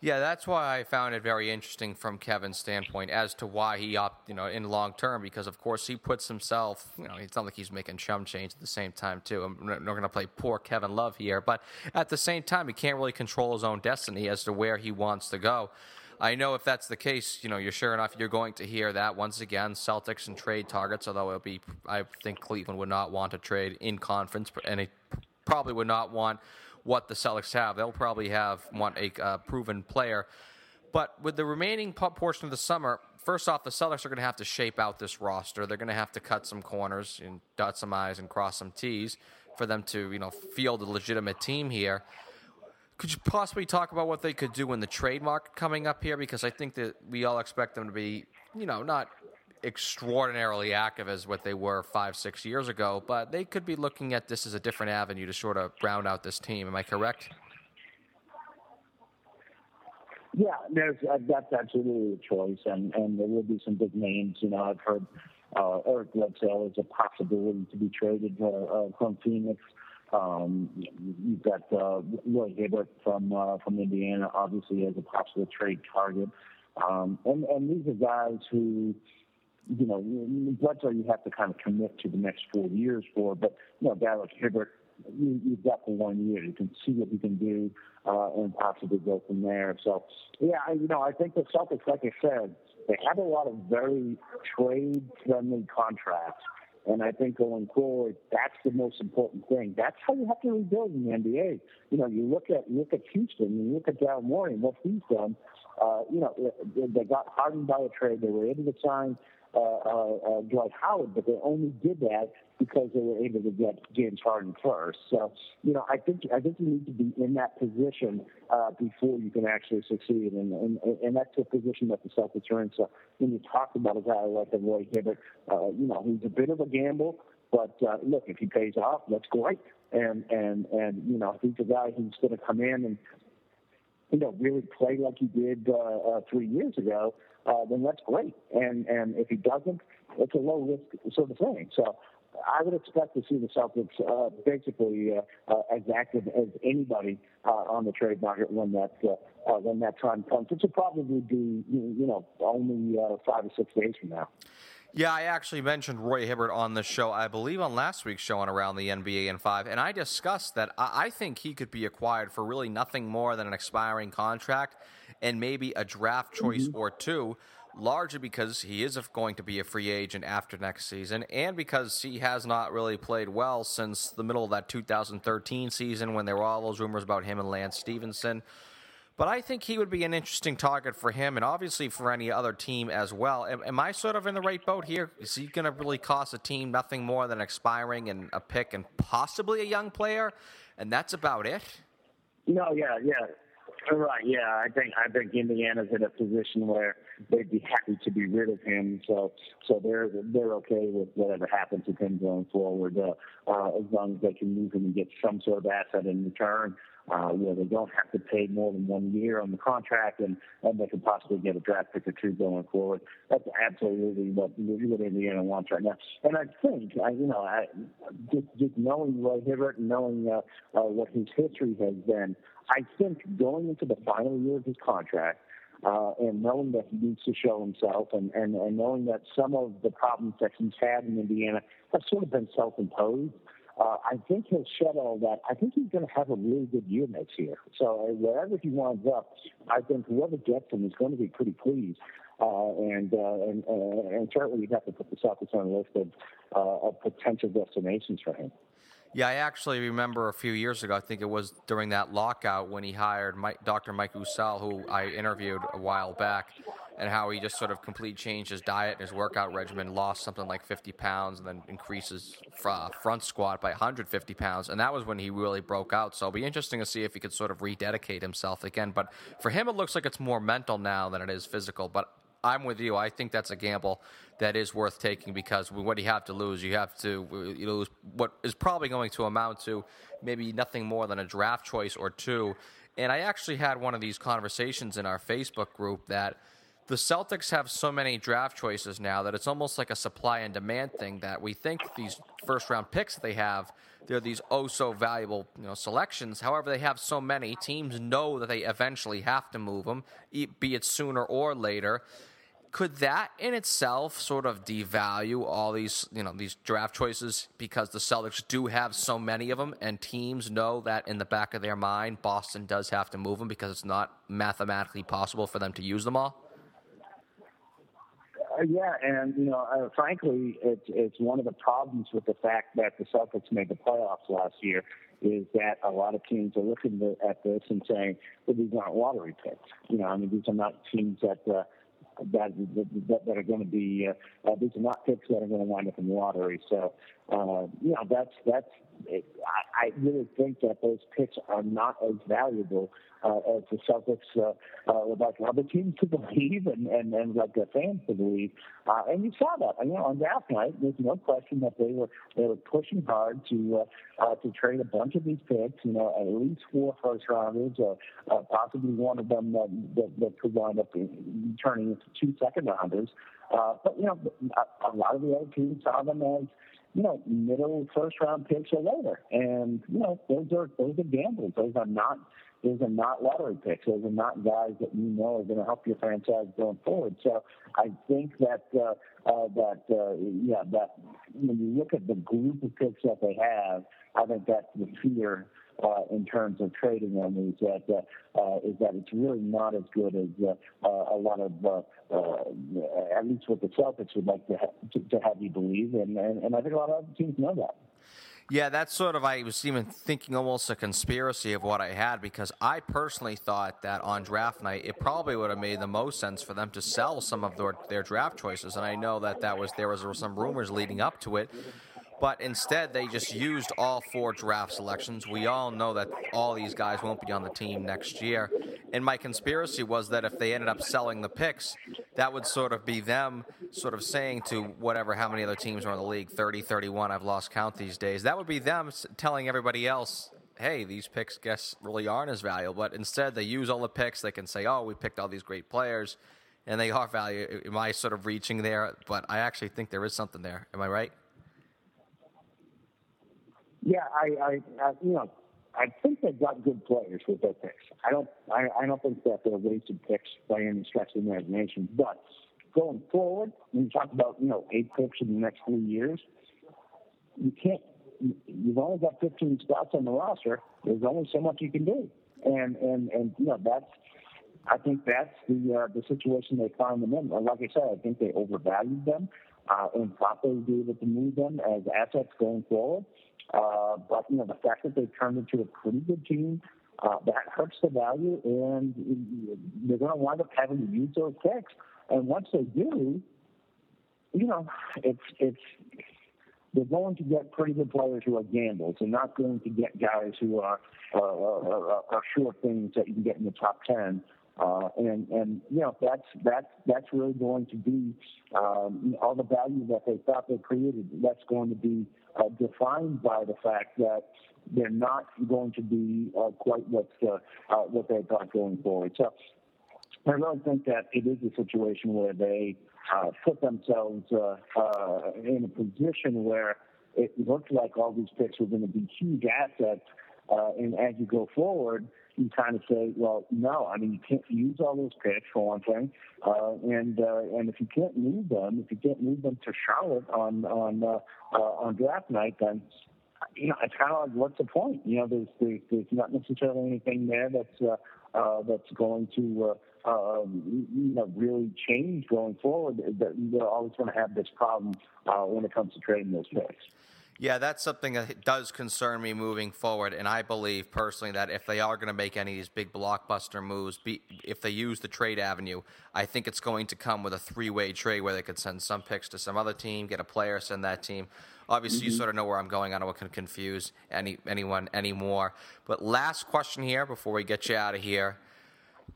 Yeah, that's why I found it very interesting from Kevin's standpoint as to why he opted, you know, in long term, because of course he puts himself, you know, it's not like he's making chum change at the same time too. I'm not going to play poor Kevin Love here, but at the same time, he can't really control his own destiny as to where he wants to go. I know if that's the case, you know, you're sure enough you're going to hear that once again. Celtics and trade targets, although it'll be, I think Cleveland would not want to trade in conference, and he probably would not want what the Celtics have. They'll probably have want a uh, proven player. But with the remaining portion of the summer, first off, the Celtics are going to have to shape out this roster. They're going to have to cut some corners and dot some I's and cross some T's for them to, you know, field a legitimate team here. Could you possibly talk about what they could do in the trade market coming up here? Because I think that we all expect them to be, you know, not extraordinarily active as what they were five, six years ago, but they could be looking at this as a different avenue to sort of round out this team. Am I correct? Yeah, uh, that's absolutely a choice, and and there will be some big names. You know, I've heard uh, Eric Bledsoe is a possibility to be traded uh, uh, from Phoenix. Um, you've got uh, Roy Hibbert from uh, from Indiana, obviously as a possible trade target, um, and and these are guys who you know, Bledsoe you have to kind of commit to the next four years for, but you know, a guy like Hibbert, you, you've got the one year. You can see what you can do uh, and possibly go from there. So, yeah, you know, I think the Celtics, like I said, they have a lot of very trade-friendly contracts. And I think going forward, that's the most important thing. That's how you have to rebuild in the NBA. You know, you look at look at Houston, you look at Daryl Morey and what he's done. Uh, you know, they got hardened by a trade. They were able to sign Dwight Howard, but they only did that because they were able to get James Harden first. So, you know, I think I think you need to be in that position uh, before you can actually succeed, and, and and that's the position that the Celtics are in. So, when you talk about a guy like a Roy Hibbert, uh, you know, he's a bit of a gamble, but uh, look, if he pays off, that's great. And and and you know, he's a guy who's going to come in and you know really play like he did uh, uh, three years ago, uh, then that's great. And and if he doesn't, it's a low risk sort of thing. So I would expect to see the Celtics uh, basically uh, uh, as active as anybody uh, on the trade market when that uh, uh, when that time comes, which will probably be you know only uh, five or six days from now. Yeah, I actually mentioned Roy Hibbert on the show, I believe on last week's show on Around the NBA in 5, and I discussed that I think he could be acquired for really nothing more than an expiring contract and maybe a draft choice mm-hmm. or two, largely because he is going to be a free agent after next season and because he has not really played well since the middle of that 2013 season when there were all those rumors about him and Lance Stephenson. But I think he would be an interesting target for him and obviously for any other team as well. Am, am I sort of in the right boat here? Is he going to really cost a team nothing more than expiring and a pick and possibly a young player? And that's about it? No, yeah, yeah. Right, yeah. I think I think Indiana's in a position where they'd be happy to be rid of him. So so they're they're okay with whatever happens with him going forward, uh, uh, as long as they can move him and get some sort of asset in return uh, where they don't have to pay more than one year on the contract, and, and they could possibly get a draft pick or two going forward. That's absolutely what, what Indiana wants right now. And I think, I, you know, I, just, just knowing Roy Hibbert and knowing uh, uh, what his history has been, I think going into the final year of his contract, uh, and knowing that he needs to show himself and, and, and knowing that some of the problems that he's had in Indiana have sort of been self-imposed, uh, I think he'll shed all that. I think he's going to have a really good year next year. So uh, wherever he winds up, I think whoever gets him is going to be pretty pleased. Uh, and, uh, and, uh, and certainly you have to put the Celtics on a list of, uh, of potential destinations for him. Yeah, I actually remember a few years ago. I think it was during that lockout when he hired Mike, Dr. Mike Usal, who I interviewed a while back, and how he just sort of completely changed his diet and his workout regimen, lost something like 50 pounds, and then increases uh, front squat by 150 pounds. And that was when he really broke out. So it'll be interesting to see if he could sort of rededicate himself again. But for him, it looks like it's more mental now than it is physical. But I'm with you. I think that's a gamble that is worth taking because what do you have to lose? You have to uh, you lose what is probably going to amount to maybe nothing more than a draft choice or two. And I actually had one of these conversations in our Facebook group that the Celtics have so many draft choices now that it's almost like a supply and demand thing that we think these first round picks that they have they're these oh so valuable you know selections. However they have so many teams know that they eventually have to move them be it sooner or later. Could that in itself sort of devalue all these you know these draft choices because the Celtics do have so many of them and teams know that in the back of their mind Boston does have to move them because it's not mathematically possible for them to use them all yeah, and you know, uh, frankly, it's it's one of the problems with the fact that the Celtics made the playoffs last year is that a lot of teams are looking at this and saying, "Well, these aren't lottery picks." You know, I mean, these are not teams that. Uh, that, that, that are going to be uh, uh, these are not picks that are going to wind up in the lottery. So, uh, you know, that's that's. I, really think that those picks are not as valuable uh, as the Celtics uh, uh, would like other teams to believe and, and, and like the fans to believe. Uh, and you saw that. You know, on draft night, there's no question that they were they were pushing hard to uh, uh, to trade a bunch of these picks. You know, at least four first rounders, uh, uh, possibly one of them that, that, that could wind up turning into two second rounders. Uh, but you know, a, a lot of the other teams saw them as you know, middle first round picks or later. And, you know, those are those are gambles. Those are not those are not lottery picks. Those are not guys that you know are going to help your franchise going forward. So I think that uh, uh, that uh, yeah that when you look at the group of picks that they have, I think that's the fear uh, in terms of trading them is that uh, uh, is that it's really not as good as uh, uh, a lot of at least what the Celtics would like to, ha- to, to have you believe, and, and and I think a lot of other teams know that. Yeah, that's sort of, I was even thinking almost a conspiracy of what I had because I personally thought that on draft night, it probably would have made the most sense for them to sell some of their, their draft choices. And I know that that was, there was some rumors leading up to it but instead they just used all four draft selections. We all know that all these guys won't be on the team next year. And my conspiracy was that if they ended up selling the picks, that would sort of be them sort of saying to whatever, how many other teams are in the league 30, 31, I've lost count these days. That would be them telling everybody else, hey, these picks, guess, really aren't as valuable. But instead, they use all the picks. They can say, oh, we picked all these great players, and they are valuable. Am I sort of reaching there? But I actually think there is something there. Am I right? Yeah, I, I, I you know, I think they've got good players with their picks. I don't, I, I don't think that they're wasted picks by any stretch of the imagination. But going forward, when you talk about you know eight picks in the next three years, you can't. You've only got 15 spots on the roster. There's only so much you can do, and and and you know that's. I think that's the uh, the situation they found them in. Like I said, I think they overvalued them uh, and would be able to move them as assets going forward. Uh, but you know, the fact that they've turned into a pretty good team, uh, that hurts the value, and they're going to wind up having to use those picks. And once they do, you know, it's it's they're going to get pretty good players who are gambles. They're not going to get guys who are uh, are, are sure things that you can get in the top ten. Uh, and and you know that's that's that's really going to be um, all the value that they thought they created. That's going to be uh, defined by the fact that they're not going to be uh, quite what uh, uh, what they thought going forward. So I really think that it is a situation where they uh, put themselves in a position where it looked like all these picks were going to be huge assets, and as you go forward, you kind of say, well, no, I mean, you can't use all those picks for one thing, uh, and uh, and if you can't move them, if you can't move them to Charlotte on on uh, uh, on draft night, then you know it's kind of like what's the point? You know, there's there's, there's not necessarily anything there that's uh, uh, that's going to uh, um, you know really change going forward. That they're always going to have this problem uh, when it comes to trading those picks. Yeah, that's something that does concern me moving forward. And I believe personally that if they are going to make any of these big blockbuster moves, be, if they use the trade avenue, I think it's going to come with a three way trade where they could send some picks to some other team, get a player, send that team. Obviously, mm-hmm. you sort of know where I'm going. I don't want to confuse any, anyone anymore. But last question here before we get you out of here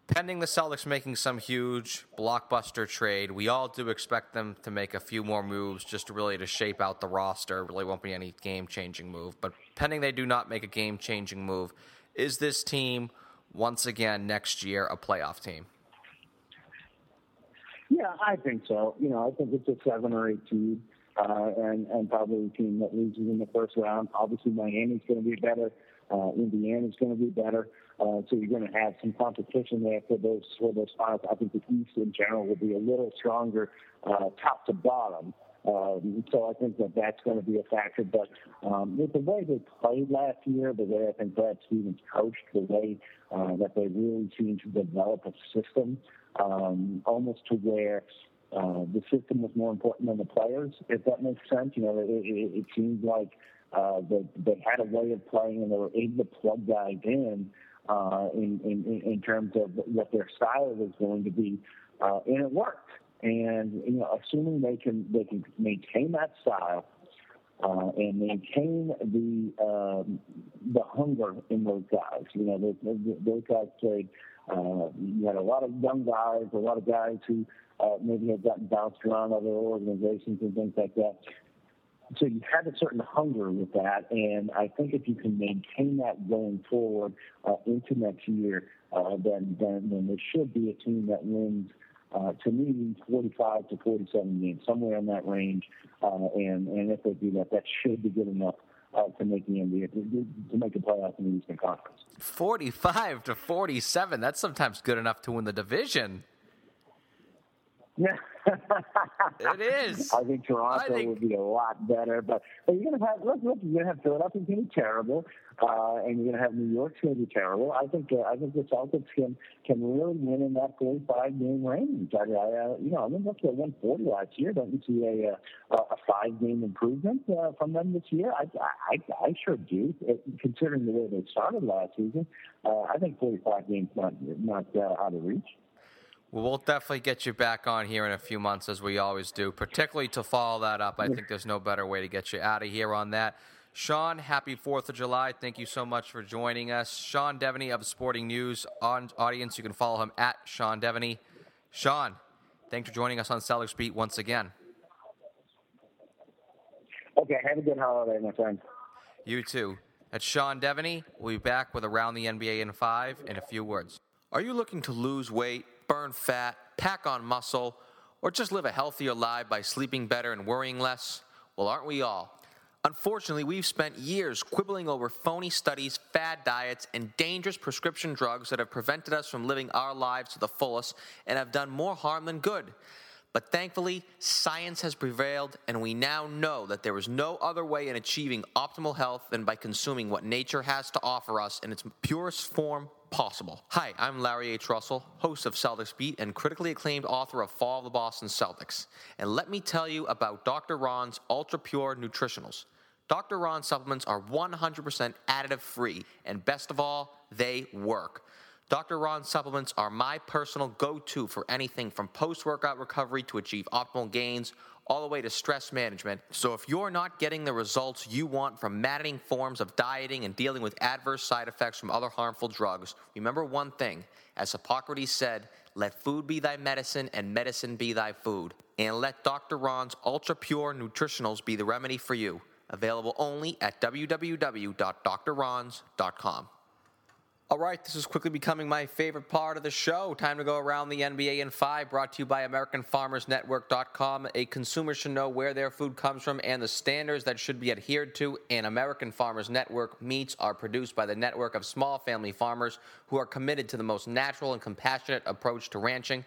pending the Celtics making some huge blockbuster trade, we all do expect them to make a few more moves just really to shape out the roster. Really won't be any game changing move, but pending they do not make a game changing move, is this team once again next year a playoff team? Yeah, I think so. You know, I think it's a seven or eight seed, uh, and and probably a team that loses in the first round. Obviously, Miami's going to be better. Uh, Indiana's going to be better. Uh, so you're going to have some competition there for those for those finals. I think the East in general will be a little stronger, uh, top to bottom. Um, so I think that that's going to be a factor. But um, with the way they played last year, the way I think Brad Stevens coached, the way uh, that they really seemed to develop a system, um, almost to where uh, the system was more important than the players, if that makes sense. You know, it, it, it seems like uh, they, they had a way of playing and they were able to plug guys in uh, in, in, in terms of what their style was going to be, uh, and it worked. And you know, assuming they can they can maintain that style uh, and maintain the um, the hunger in those guys. You know, those, those guys played. Uh, you had a lot of young guys, a lot of guys who uh, maybe have gotten bounced around other organizations and things like that. So you had a certain hunger with that, and I think if you can maintain that going forward uh, into next year, uh, then, then then there should be a team that wins uh, to me, 45 to 47 games, somewhere in that range. Uh, and, and if they do that, that should be good enough uh, to make the NBA to, to make a playoff in the Eastern Conference. 45 to 47. That's sometimes good enough to win the division. Yeah. It is. I think Toronto I think... would be a lot better, but, but you're gonna have look, look, you're gonna have Philadelphia's gonna be terrible, uh, and you're gonna have New York's gonna be terrible. I think uh, I think the Celtics can can really win in that 45 game range. I, I uh, you know I mean look at 140 last year. Don't you see a a, a five game improvement uh, from them this year? I I, I sure do. It, considering the way they started last season, uh, I think 45 games not not uh, out of reach. Well, we'll definitely get you back on here in a few months, as we always do, particularly to follow that up. I think there's no better way to get you out of here on that. Sean, happy 4th of July. Thank you so much for joining us. Sean Deveney of Sporting News on audience. You can follow him at Sean Deveney. Sean, thanks for joining us on Celtics Beat once again. Okay, have a good holiday, my friend. You too. At Sean Deveney. We'll be back with Around the NBA in five in a few words. Are you looking to lose weight? Burn fat, pack on muscle, or just live a healthier life by sleeping better and worrying less? Well, aren't we all? Unfortunately, we've spent years quibbling over phony studies, fad diets, and dangerous prescription drugs that have prevented us from living our lives to the fullest and have done more harm than good. But thankfully, science has prevailed, and we now know that there is no other way in achieving optimal health than by consuming what nature has to offer us in its purest form possible. Hi, I'm Larry H. Russell, host of Celtics Beat and critically acclaimed author of Fall of the Boston Celtics. And let me tell you about Dr. Ron's Ultra Pure Nutritionals. Dr. Ron's supplements are 100% additive free, and best of all, they work. Dr. Ron supplements are my personal go to for anything from post workout recovery to achieve optimal gains all the way to stress management. So if you're not getting the results you want from maddening forms of dieting and dealing with adverse side effects from other harmful drugs, remember one thing. As Hippocrates said, let food be thy medicine and medicine be thy food. And let Dr. Ron's ultra pure nutritionals be the remedy for you. Available only at www.drrons.com. All right, this is quickly becoming my favorite part of the show. Time to go around the NBA in five, brought to you by AmericanFarmersNetwork.com. A consumer should know where their food comes from and the standards that should be adhered to. And American Farmers Network meats are produced by the network of small family farmers who are committed to the most natural and compassionate approach to ranching.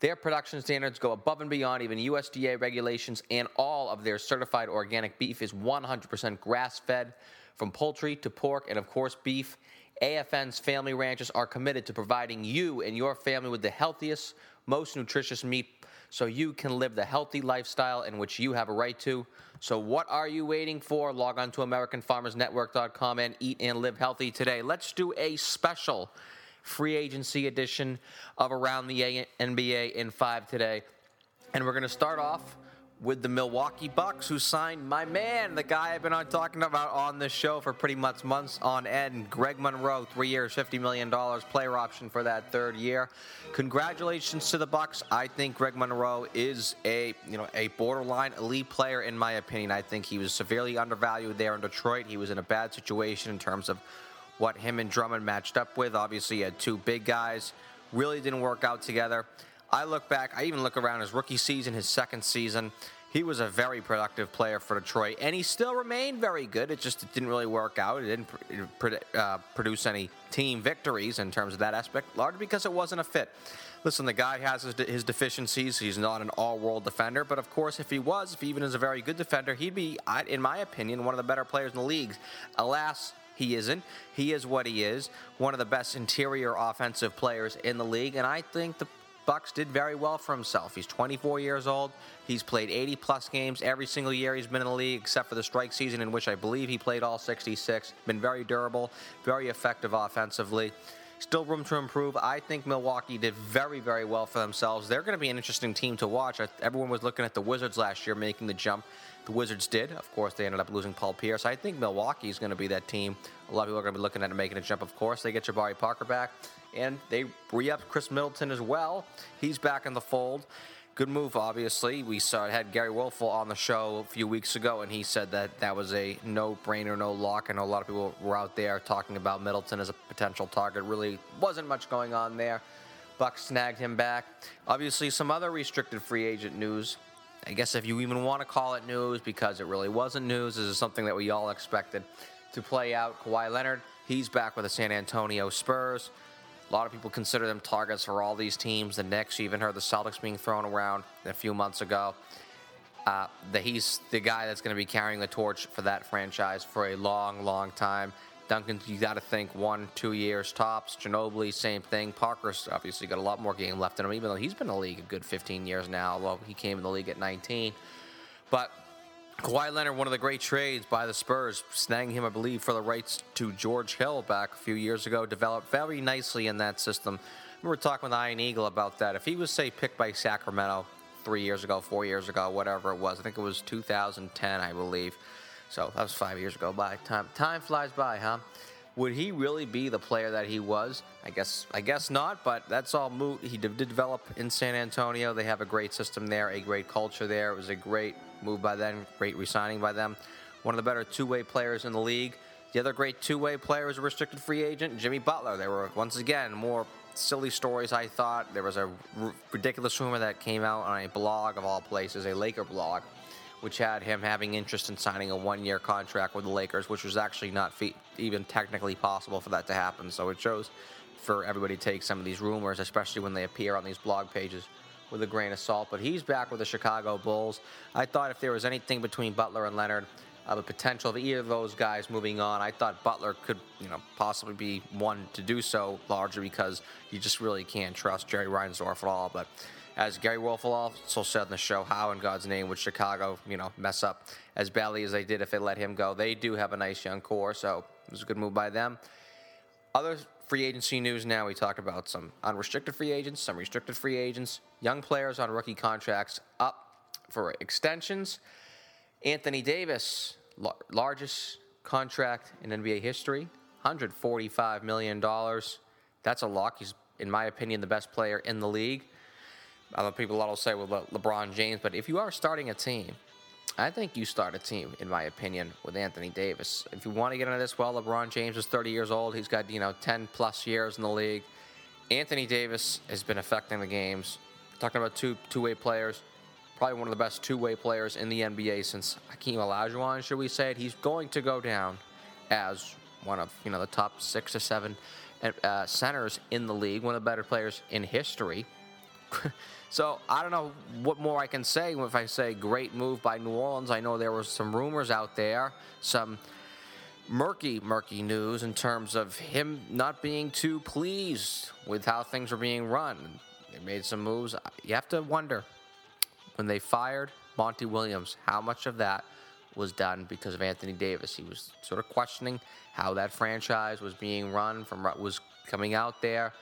Their production standards go above and beyond even USDA regulations, and all of their certified organic beef is 100% grass fed, from poultry to pork, and of course, beef. AFN's family ranchers are committed to providing you and your family with the healthiest, most nutritious meat so you can live the healthy lifestyle in which you have a right to. So, what are you waiting for? Log on to AmericanFarmersNetwork.com and eat and live healthy today. Let's do a special free agency edition of Around the NBA in five today. And we're going to start off with the Milwaukee Bucks, who signed my man, the guy I've been on talking about on this show for pretty much months on end, Greg Monroe, three years, fifty million dollars, player option for that third year. Congratulations to the Bucks. I think Greg Monroe is a you know a borderline elite player in my opinion. I think he was severely undervalued there in Detroit. He was in a bad situation in terms of what him and Drummond matched up with. Obviously, he had two big guys, really didn't work out together. I look back, I even look around his rookie season, his second season. He was a very productive player for Detroit, and he still remained very good. It just it didn't really work out. It didn't uh, produce any team victories in terms of that aspect, largely because it wasn't a fit. Listen, the guy has his, his deficiencies. He's not an all-world defender, but of course, if he was, if he even is a very good defender, he'd be, in my opinion, one of the better players in the league. Alas, he isn't. He is what he is, one of the best interior offensive players in the league, and I think the Bucks did very well for himself. He's 24 years old. He's played 80 plus games every single year he's been in the league, except for the strike season, in which I believe he played all 66. Been very durable, very effective offensively. Still room to improve. I think Milwaukee did very, very well for themselves. They're going to be an interesting team to watch. Everyone was looking at the Wizards last year making the jump. The Wizards did. Of course, they ended up losing Paul Pierce. I think Milwaukee is going to be that team. A lot of people are going to be looking at making a jump. Of course, they get Jabari Parker back and they re-upped Khris Middleton as well. He's back in the fold. Good move, obviously. We saw had Gary Woelfel on the show a few weeks ago, and he said that that was a no-brainer, no lock. I know a lot of people were out there talking about Middleton as a potential target. Really wasn't much going on there. Bucks snagged him back. Obviously, some other restricted free agent news. I guess if you even want to call it news, because it really wasn't news, this is something that we all expected to play out. Kawhi Leonard, he's back with the San Antonio Spurs. A lot of people consider them targets for all these teams. The Knicks, you even heard the Celtics being thrown around a few months ago. Uh, that he's the guy that's going to be carrying the torch for that franchise for a long, long time. Duncan, you got to think one, two years tops. Ginobili, same thing. Parker's obviously got a lot more game left in him, even though he's been in the league a good 15 years now. Although he came in the league at 19, but Kawhi Leonard, one of the great trades by the Spurs, snagging him, I believe, for the rights to George Hill back a few years ago, developed very nicely in that system. We were talking with Ian Eagle about that. If he was, say, picked by Sacramento three years ago, four years ago, whatever it was, I think it was 2010, I believe. So that was five years ago. By time, time flies by, huh? Would he really be the player that he was? I guess, I guess not. But that's all moot. He did develop in San Antonio. They have a great system there, a great culture there. It was a great move by them, great resigning by them. One of the better two-way players in the league. The other great two-way player was a restricted free agent, Jimmy Butler. There were once again more silly stories. I thought there was a r- ridiculous rumor that came out on a blog of all places, a Laker blog, which had him having interest in signing a one-year contract with the Lakers, which was actually not fe- even technically possible for that to happen. So it shows for everybody to take some of these rumors, especially when they appear on these blog pages with a grain of salt. But he's back with the Chicago Bulls. I thought if there was anything between Butler and Leonard, of the potential of either of those guys moving on, I thought Butler could, you know, possibly be one to do so, largely because you just really can't trust Jerry Reinsdorf at all. But as Gary Woelfel also said in the show, how in God's name would Chicago, you know, mess up as badly as they did if they let him go? They do have a nice young core, so it was a good move by them. Other free agency news now. We talked about some unrestricted free agents, some restricted free agents, young players on rookie contracts up for extensions. Anthony Davis, largest contract in NBA history, $145 million. That's a lock. He's, in my opinion, the best player in the league. Other people a lot will say, well, Le- LeBron James, but if you are starting a team, I think you start a team, in my opinion, with Anthony Davis. If you want to get into this, well, LeBron James is 30 years old. He's got, you know, 10 plus years in the league. Anthony Davis has been affecting the games. Talking about two two-way players, probably one of the best two-way players in the NBA since Hakeem Olajuwon, should we say it? He's going to go down as one of, you know, the top six or seven uh, centers in the league, one of the better players in history. So I don't know what more I can say if I say great move by New Orleans. I know there were some rumors out there, some murky, murky news in terms of him not being too pleased with how things were being run. They made some moves. You have to wonder when they fired Monty Williams, how much of that was done because of Anthony Davis. He was sort of questioning how that franchise was being run from what was coming out there.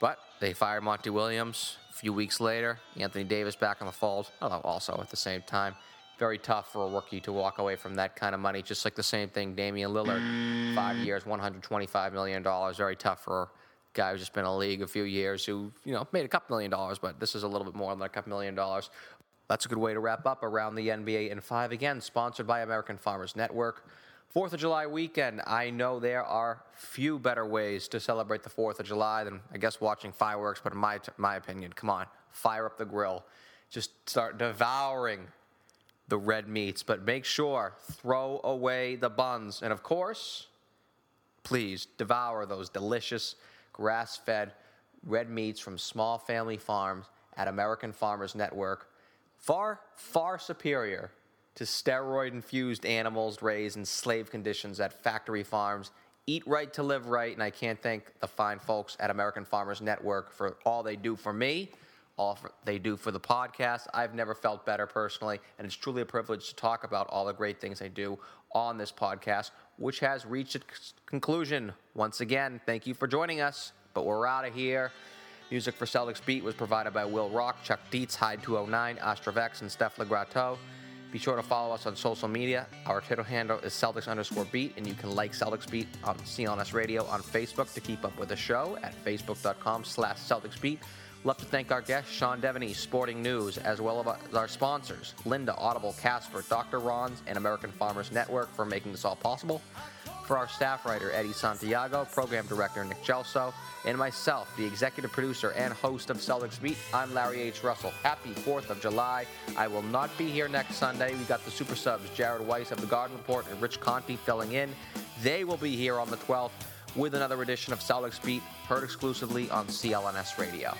But they fired Monty Williams. A few weeks later, Anthony Davis back on the fold. Although also at the same time, very tough for a rookie to walk away from that kind of money. Just like the same thing, Damian Lillard, five years, $125 million. Very tough for a guy who's just been in the league a few years who, you know, made a couple million dollars, but this is a little bit more than a couple million dollars. That's a good way to wrap up around the NBA in five. Again, sponsored by American Farmers Network. Fourth of July weekend, I know there are few better ways to celebrate the Fourth of July than I guess watching fireworks. But in my my opinion, come on, fire up the grill, just start devouring the red meats. But make sure, throw away the buns. And of course, please devour those delicious grass fed red meats from small family farms at American Farmers Network. Far, far superior to steroid infused animals raised in slave conditions at factory farms. Eat right to live right, and I can't thank the fine folks at American Farmers Network for all they do for me, all for, they do for the podcast. I've never felt better personally, and it's truly a privilege to talk about all the great things they do on this podcast, which has reached its conclusion. Once again, thank you for joining us, but we're out of here. Music for Celtics Beat was provided by Will Rock, Chuck Dietz, Hyde 209, Astrovex, and Steph Legrateau. Be sure to follow us on social media. Our Twitter handle is Celtics underscore beat, and you can like Celtics Beat on CLNS Radio on Facebook to keep up with the show at facebook.com slash Celtics Beat. Love to thank our guest, Sean Deveney, Sporting News, as well as our sponsors, Lynda, Audible, Casper, Dr. Ron's, and American Farmers Network for making this all possible. For our staff writer, Eddie Santiago, program director, Nick Gelso, and myself, the executive producer and host of Celtics Beat, I'm Larry H. Russell. Happy 4th of July. I will not be here next Sunday. We got the super subs, Jared Weiss of the Garden Report and Rich Conti filling in. They will be here on the 12th with another edition of Celtics Beat, heard exclusively on CLNS Radio.